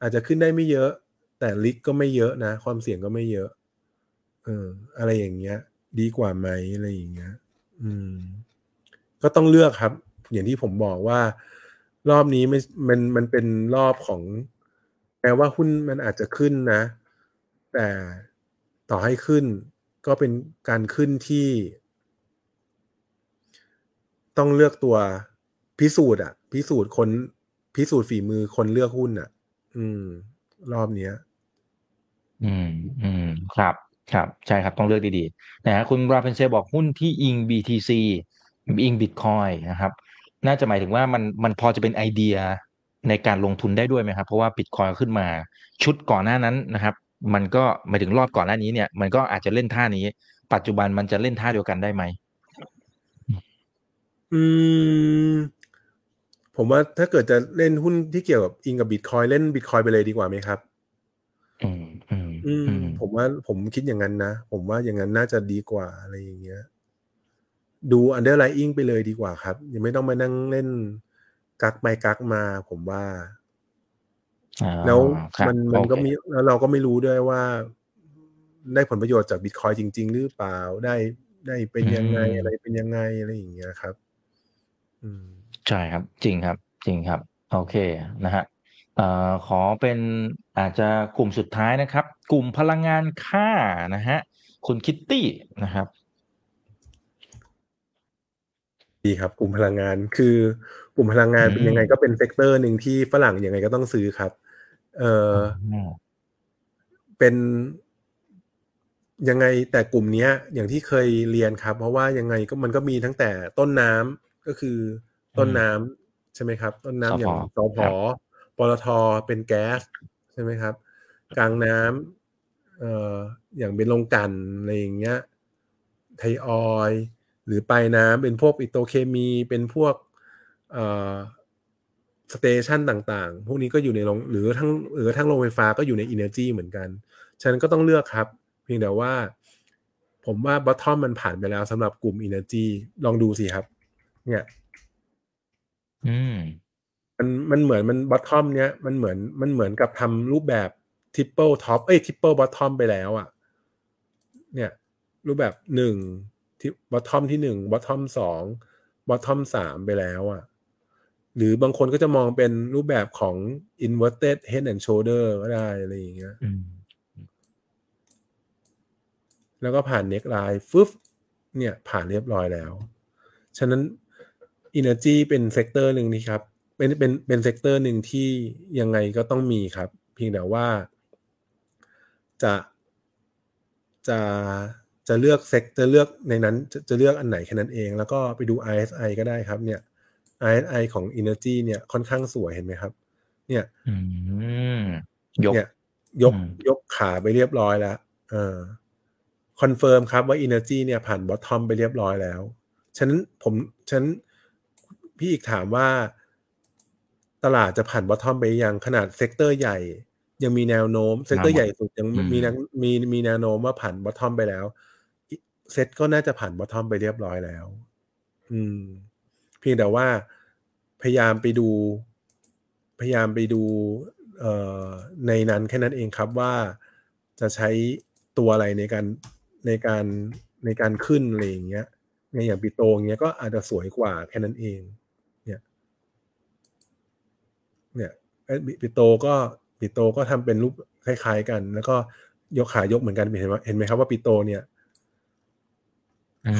อาจจะขึ้นได้ไม่เยอะ แต่ลิกก็ไม่เยอะนะ ความเสี่ยงก็ไม่เยอะเอออะไรอย่างเงี้ย ดีกว่าไหมอะไรอย่างเงี้ย อืม ก็ต้องเลือกครับ อย่างที่ผมบอกว่า รอบนี้ไม่มันมันเป็นรอบของแม้ว่าหุ้นมันอาจจะขึ้นนะ แต่ต่อให้ขึ้น ก็เป็นการขึ้นที่ ต้องเลือกตัวพิสูจน์อะพิสูจน์คนพิสูจน์ฝีมือคนเลือกหุ้นอะอืม รอบเนี้ย อืม อืม ครับ ครับ ใช่ครับ ต้องเลือกดีๆนะฮะคุณราเพนเซบอกหุ้นที่อิง BTC อิง Bitcoin นะครับ น่าจะหมายถึงว่ามันมันพอจะเป็นไอเดียในการลงทุนได้ด้วยไหมครับ เพราะว่า Bitcoin ขึ้นมาชุดก่อนหน้านั้นนะครับ มันก็หมายถึงรอบก่อนหน้านี้เนี่ย มันก็อาจจะเล่นท่านี้ ปัจจุบันมันจะเล่นท่าเดียวกันได้ไหมอืม ผมว่าถ้าเกิดจะเล่นหุ้นที่เกี่ยวกับอิงกับบิตคอยเล่นบิตคอยไปเลยดีกว่าไหมครับ อืมอืมผมว่าผมคิดอย่างนั้นนะผมว่าอย่างนั้นน่าจะดีกว่าอะไรอย่างเงี้ย ดู underlying ไปเลยดีกว่าครับ ยังไม่ต้องมานั่งเล่นกักไปกักมา ผมว่าอ่า แล้วครับมันมันก็โอเคมีแล้วเราก็ไม่รู้ด้วยว่า ได้ผลประโยชน์จากบิตคอยจริง ๆ หรือเปล่าได้ได้เป็นยังไงอะไรเป็นยังไงอะไรอย่างเงี้ยครับ อืมใช่ครับ จริงครับ จริงครับ โอเคนะฮะเอ่อขอเป็นอาจจะกลุ่มสุดท้ายนะครับ กลุ่มพลังงานค่านะฮะคุณคิตตี้นะครับ ดีครับ กลุ่มพลังงานคือกลุ่มพลังงานอืมเป็นยังไงก็เป็น sector หนึ่งที่ฝรั่งยังไงก็ต้องซื้อครับ เออมเป็นยังไงแต่กลุ่มเนี้ย อย่างที่เคยเรียนครับ เพราะว่ายังไงก็มันก็มีทั้งแต่ต้นน้ำก็คือต้นน้ำใช่ไหมครับ ต้นน้ำอย่างสพปตทเป็นแก๊สใช่ไหมครับ กลางน้ำเอ่ออย่างเป็นโรงกลั่นอะไรอย่างเงี้ย ไทยออยล์หรือปลายน้ำเป็นพวกปิโตรเคมีเป็นพวก เอ่อ station ต่างๆ พวกนี้ก็อยู่ในโรงหรือทั้งหรือทั้งโรงไฟฟ้าก็อยู่ใน Energy เหมือนกันฉะนั้นก็ต้องเลือกครับ เพียงแต่ว่า ผมว่า bottom มันผ่านไปแล้วสำหรับกลุ่ม Energy ลองดูสิครับ เนี่ย อืมมันมันเหมือนมัน bottom เนี้ยมันเหมือนมันเหมือนกับทำรูปแบบ triple top เอ้ย triple bottom ไปแล้วอะ่ะ เนี่ย รูปแบบหนึ่งที่ bottom ที่หนึ่ง bottom สอง bottom สามไปแล้วอะ่ะ หรือบางคนก็จะมองเป็นรูปแบบของ inverted head and shoulder ก็ได้อะไรอย่างเงี้ยอืมแล้วก็ผ่าน neckline ฟึบเนี่ย ผ่านเรียบร้อยแล้ว ฉะนั้น Energy เป็น sector หนึ่งนี่ครับ เป็นเป็นเป็น sector หนึ่งที่ยังไงก็ต้องมีครับ เพียงแต่ว่า จะจะจะเลือก sec จะเลือกในนั้นจะจะเลือกอันไหนแค่นั้นเอง แล้วก็ไปดู RSI ก็ได้ครับ เนี่ย RSI ของ Energy เนี่ยค่อนข้างสวยเห็นไหมครับ เนี่ยอืมยกเนี่ยยกอืมยกขาไปเรียบร้อยแล้วเออ confirm ครับว่า Energy เนี่ยผ่าน bottom ไปเรียบร้อยแล้ว ฉะนั้นผมฉะนั้นพี่เอกถามว่าตลาดจะผ่าน bottom ไปยังขนาด sector ใหญ่ ยังมีแนวโน้ม sector ใหญ่สุดยังอืมมีแนวมีมีแนวโน้มว่าผ่าน bottom ไปแล้วเซ็ตก็น่าจะผ่านบอททอมไปเรียบร้อยแล้ว อืม เพียงแต่ว่าพยายามไปดูพยายามไปดูเอ่อในนั้นแค่นั้นเองครับว่าจะใช้ตัวอะไรในการในการในการขึ้นอะไรอย่างเงี้ยในอย่างปิโตอย่างเงี้ยก็อาจจะสวยกว่าแค่นั้นเอง เนี่ยเนี่ยเอ้ยปิโตก็ปิโตก็ทำเป็นรูปคล้ายๆกัน แล้วก็ยกขายกเหมือนกันเห็นไหมเห็นไหมครับว่าปิโตเนี่ย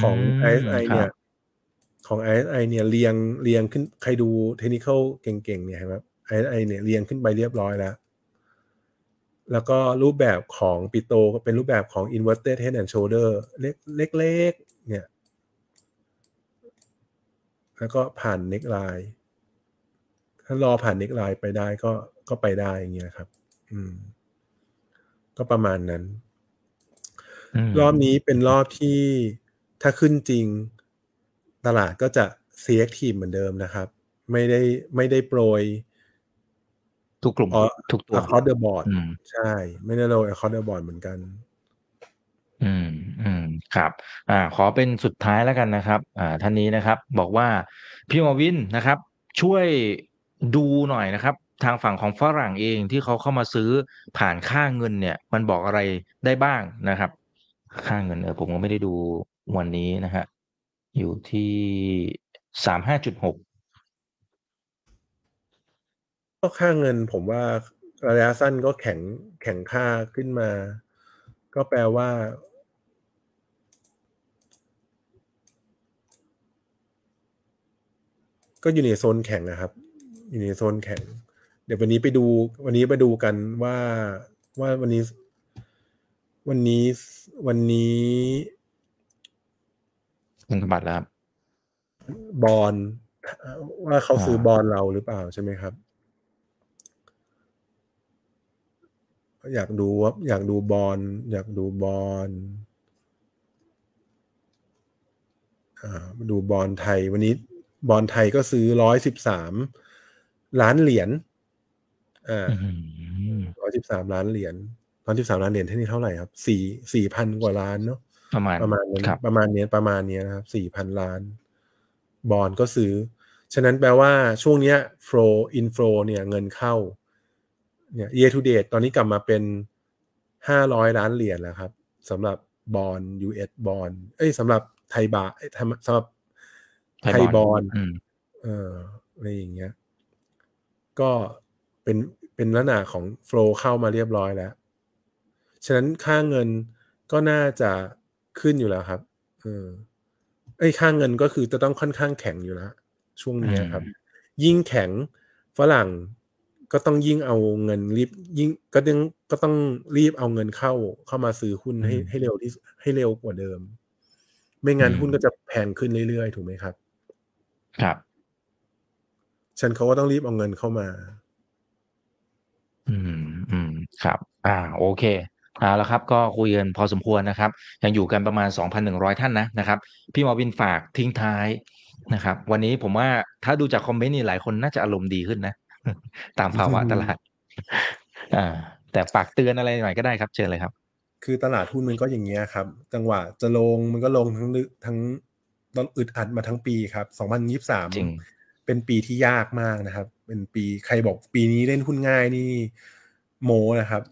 ของม ISI ครับเนี่ย ของ ISI เนี่ยเรียงเรียงขึ้นใครดูเทคนิคเก่งๆเนี่ยเห็นไหม ISI เนี่ยเรียงขึ้นไปเรียบร้อยแล้ว แล้วก็รูปแบบของปิโตก็เป็นรูปแบบของ inverted head and shoulder เล็กเล็กๆเนี่ย แล้วก็ผ่าน neck line ถ้ารอผ่าน neck line ไปได้ก็ก็ไปได้อย่างเงี้ยครับ อืม ก็ประมาณนั้นมรอบนี้เป็นรอบที่ถ้าขึ้นจริง ตลาดก็จะ selective เหมือนเดิมนะครับ ไม่ได้ไม่ได้โปรยทุกกลุ่มอ๋อทุกตัว across the board อืมใช่ ไม่ได้โรย across the board เหมือนกัน อืมอืมครับ อ่า ขอเป็นสุดท้ายแล้วกันนะครับ อ่า ท่านนี้นะครับ บอกว่าพี่หมอวินนะครับ ช่วยดูหน่อยนะครับ ทางฝั่งของฝรั่งเองที่เขาเข้ามาซื้อผ่านค่าเงินเนี่ย มันบอกอะไรได้บ้างนะครับ ค่าเงินเออผมก็ไม่ได้ดูวันนี้นะฮะ อยู่ที่สามห้าจุดหกก็ค่าเงินผมว่าระยะสั้นก็แข็งแข็งค่าขึ้นมา ก็แปลว่า ก็อยู่ในโซนแข็งนะครับ อยู่ในโซนแข็ง เดี๋ยววันนี้ไปดู วันนี้ไปดูกันว่าว่าวันนี้ วันนี้วันนี้ เงินบัตรแล้วครับบอลว่าเขาซื้ออ่าบอลเราหรือเปล่าใช่ไหมครับ อยากดูว่าอยากดูบอลอยากดูบอลอ่ามาดูบอลไทย วันนี้บอลไทยก็ซื้อร้อยสิบสามล้านเหรียญอ่าอืมร้อยสิบสามล้านเหรียญตอนที่สามล้านเหรียญเท่านี้เท่าไหร่ครับสี่สี่พันกว่าล้านเนาะ ประมาณประมาณนั้นครับประมาณเนี้ยประมาณเนี้ยนะครับสี่พันล้าน บอลก็ซื้อ ฉะนั้นแปลว่าช่วงเนี้ย flow inflow เนี่ยเงินเข้า เนี่ย year to date ตอนนี้กลับมาเป็นห้าร้อยล้านเหรียญแล้วครับสำหรับบอล US บอลเอ้ยสำหรับไทยบาเอ้ยทำสำหรับไทยบอลอืมเอออะไรอย่างเงี้ย ก็เป็นเป็นลักษณะของ flow เข้ามาเรียบร้อยแล้ว ฉะนั้นค่าเงินก็น่าจะ ขึ้นอยู่แล้วครับเออไอ้ยค่าเงินก็คือจะต้องค่อนข้างแข็งอยู่แล้วช่วงเนี้ยครับ ยิ่งแข็งฝรั่งก็ต้องยิ่งเอาเงินรีบ ยิ่งก็ต้องก็ต้องรีบเอาเงินเข้าเข้ามาซื้อหุ้นให้อืมให้เร็วที่ให้เร็วกว่าเดิม ไม่งั้นอืมหุ้นก็จะแพงขึ้นเรื่อยๆ ถูกไหมครับ ครับ ฉันเขาก็ต้องรีบเอาเงินเข้ามา อืมอืมครับ อ่า โอเค เอาละครับก็คุยกันพอสมควรนะครับ ยังอยู่กันประมาณ 2,100 ท่านนะนะครับ พี่หมอวินฝากทิ้งท้ายนะครับ วันนี้ผมว่าถ้าดูจากคอมเมนต์นี่หลายคนน่าจะอารมณ์ดีขึ้นนะ ตามภาวะตลาดอ่าแต่ฝากเตือนอะไรหน่อยก็ได้ครับเชิญเลยครับ คือตลาดหุ้นมันก็อย่างเงี้ยครับ จังหวะจะลงมันก็ลงทั้งลึทั้งตอนอึดอัดมาทั้งปีครับ 2023จริงเป็นปีที่ยากมากนะครับ เป็นปีใครบอกปีนี้เล่นหุ้นง่ายนี่โมนะครับ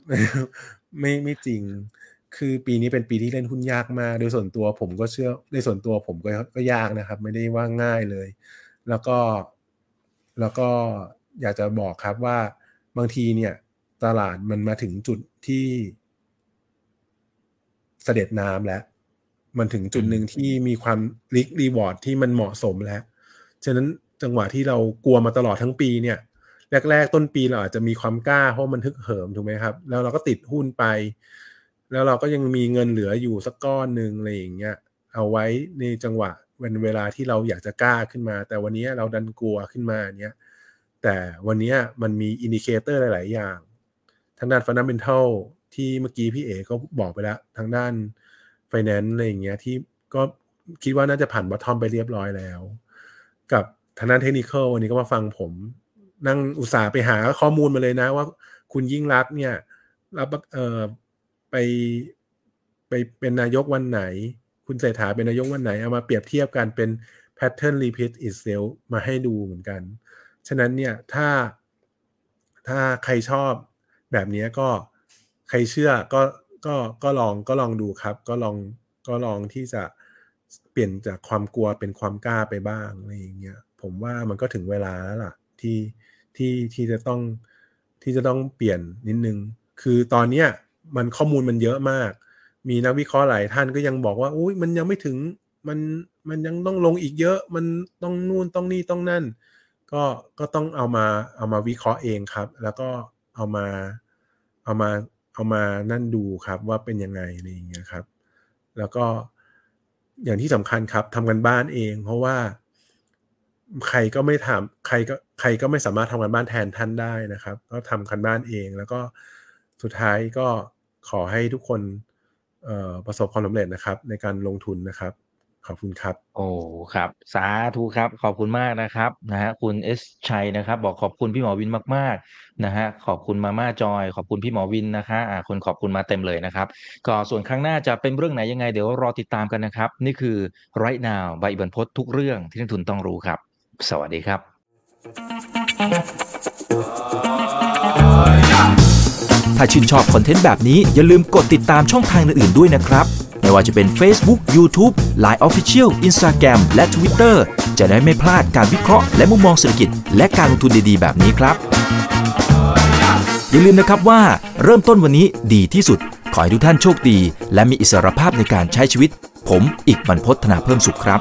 ไม่ไม่จริง คือปีนี้เป็นปีที่เล่นหุ้นยากมาก โดยส่วนตัวผมก็เชื่อโดยส่วนตัวผมก็ก็ยากนะครับ ไม่ได้ว่าง่ายเลย แล้วก็แล้วก็อยากจะบอกครับว่าบางทีเนี่ย ตลาดมันมาถึงจุดที่เสด็จน้ำแล้ว มันถึงจุดหนึ่งที่มีความริกรีวอร์ดที่มันเหมาะสมแล้ว ฉะนั้นจังหวะที่เรากลัวมาตลอดทั้งปีเนี่ย แรกๆต้นปีเราอาจจะมีความกล้าเพราะมันทึกเหิมถูกไหมครับ แล้วเราก็ติดหุ้นไป แล้วเราก็ยังมีเงินเหลืออยู่สักก้อนหนึ่งอะไรอย่างเงี้ยเอาไว้ในจังหวะวันเวลาที่เราอยากจะกล้าขึ้นมา แต่วันนี้เราดันกลัวขึ้นมาเนี้ยแต่วันนี้มันมี indicator หลาย ๆ อย่างทางด้าน fundamental ที่เมื่อกี้พี่เอกก็บอกไปแล้วทางด้านไฟแนนซ์อะไรอย่างเงี้ยที่ก็คิดว่าน่าจะผ่าน bottom ไปเรียบร้อยแล้ว กับทางด้านเทคนิควันนี้ก็มาฟังผม นั่งอุตส่าห์ไปหาข้อมูลมาเลยนะ ว่าคุณยิ่งรักเนี่ยรับเอ่อไปไปเป็นนายกวันไหน คุณเศรษฐาเป็นนายกวันไหน เอามาเปรียบเทียบกันเป็น pattern repeat itself มาให้ดูเหมือนกัน ฉะนั้นเนี่ยถ้าถ้าใครชอบแบบนี้ก็ใครเชื่อก็ก็ก็ลองก็ลองดูครับ ก็ลองก็ลองที่จะเปลี่ยนจากความกลัวเป็นความกล้าไปบ้างอะไรอย่างเงี้ยผมว่ามันก็ถึงเวลาแล้วล่ะ ที่ที่ที่จะต้องที่จะต้องเปลี่ยนนิดนึง คือตอนเนี้ยมันข้อมูลมันเยอะมาก มีนักวิเคราะห์หลายท่านก็ยังบอกว่าอุ้ยมันยังไม่ถึงมันมันยังต้องลงอีกเยอะ มันต้องนู่นต้องนี่ต้องนั่น ก็ก็ต้องเอามาเอามาวิเคราะห์เองครับ แล้วก็เอามาเอามาเอามานั่นดูครับว่าเป็นยังไงอะไรอย่างเงี้ยครับ แล้วก็อย่างที่สำคัญครับทำกันบ้านเอง เพราะว่า ใครก็ไม่ทำใครก็ใครก็ไม่สามารถทำกันบ้านแทนท่านได้นะครับ ก็ทำกันบ้านเองแล้วก็สุดท้ายก็ขอให้ทุกคนประสบความสำเร็จนะครับ ในการลงทุนนะครับ ขอบคุณครับ โอ้ครับ สาธุครับ ขอบคุณมากนะครับนะฮะคุณเอสชัยนะครับ บอกขอบคุณพี่หมอวินมากๆนะฮะขอบคุณมาม่าจอย ขอบคุณพี่หมอวินนะคะอ่าคนขอบคุณมาเต็มเลยนะครับ ก็ส่วนครั้งหน้าจะเป็นเรื่องไหนยังไงเดี๋ยวรอติดตามกันนะครับ นี่คือ right now ใบอิบันพศทุกเรื่องที่นักทุนต้องรู้ครับ สวัสดีครับ ถ้าชื่นชอบคอนเทนต์แบบนี้อย่าลืมกดติดตามช่องทางอื่นๆด้วยนะครับ ไม่ว่าจะเป็น Facebook, YouTube, Line Official, Instagram และ Twitter จะได้ไม่พลาดการวิเคราะห์และมุมมองเศรษฐกิจ และการลงทุนดีๆ แบบนี้ครับ อย่าลืมนะครับว่าเริ่มต้นวันนี้ดีที่สุด ขอให้ทุกท่านโชคดี และมีอิสรภาพในการใช้ชีวิต ผม อีกบรรพฒนาเพิ่มสุขครับ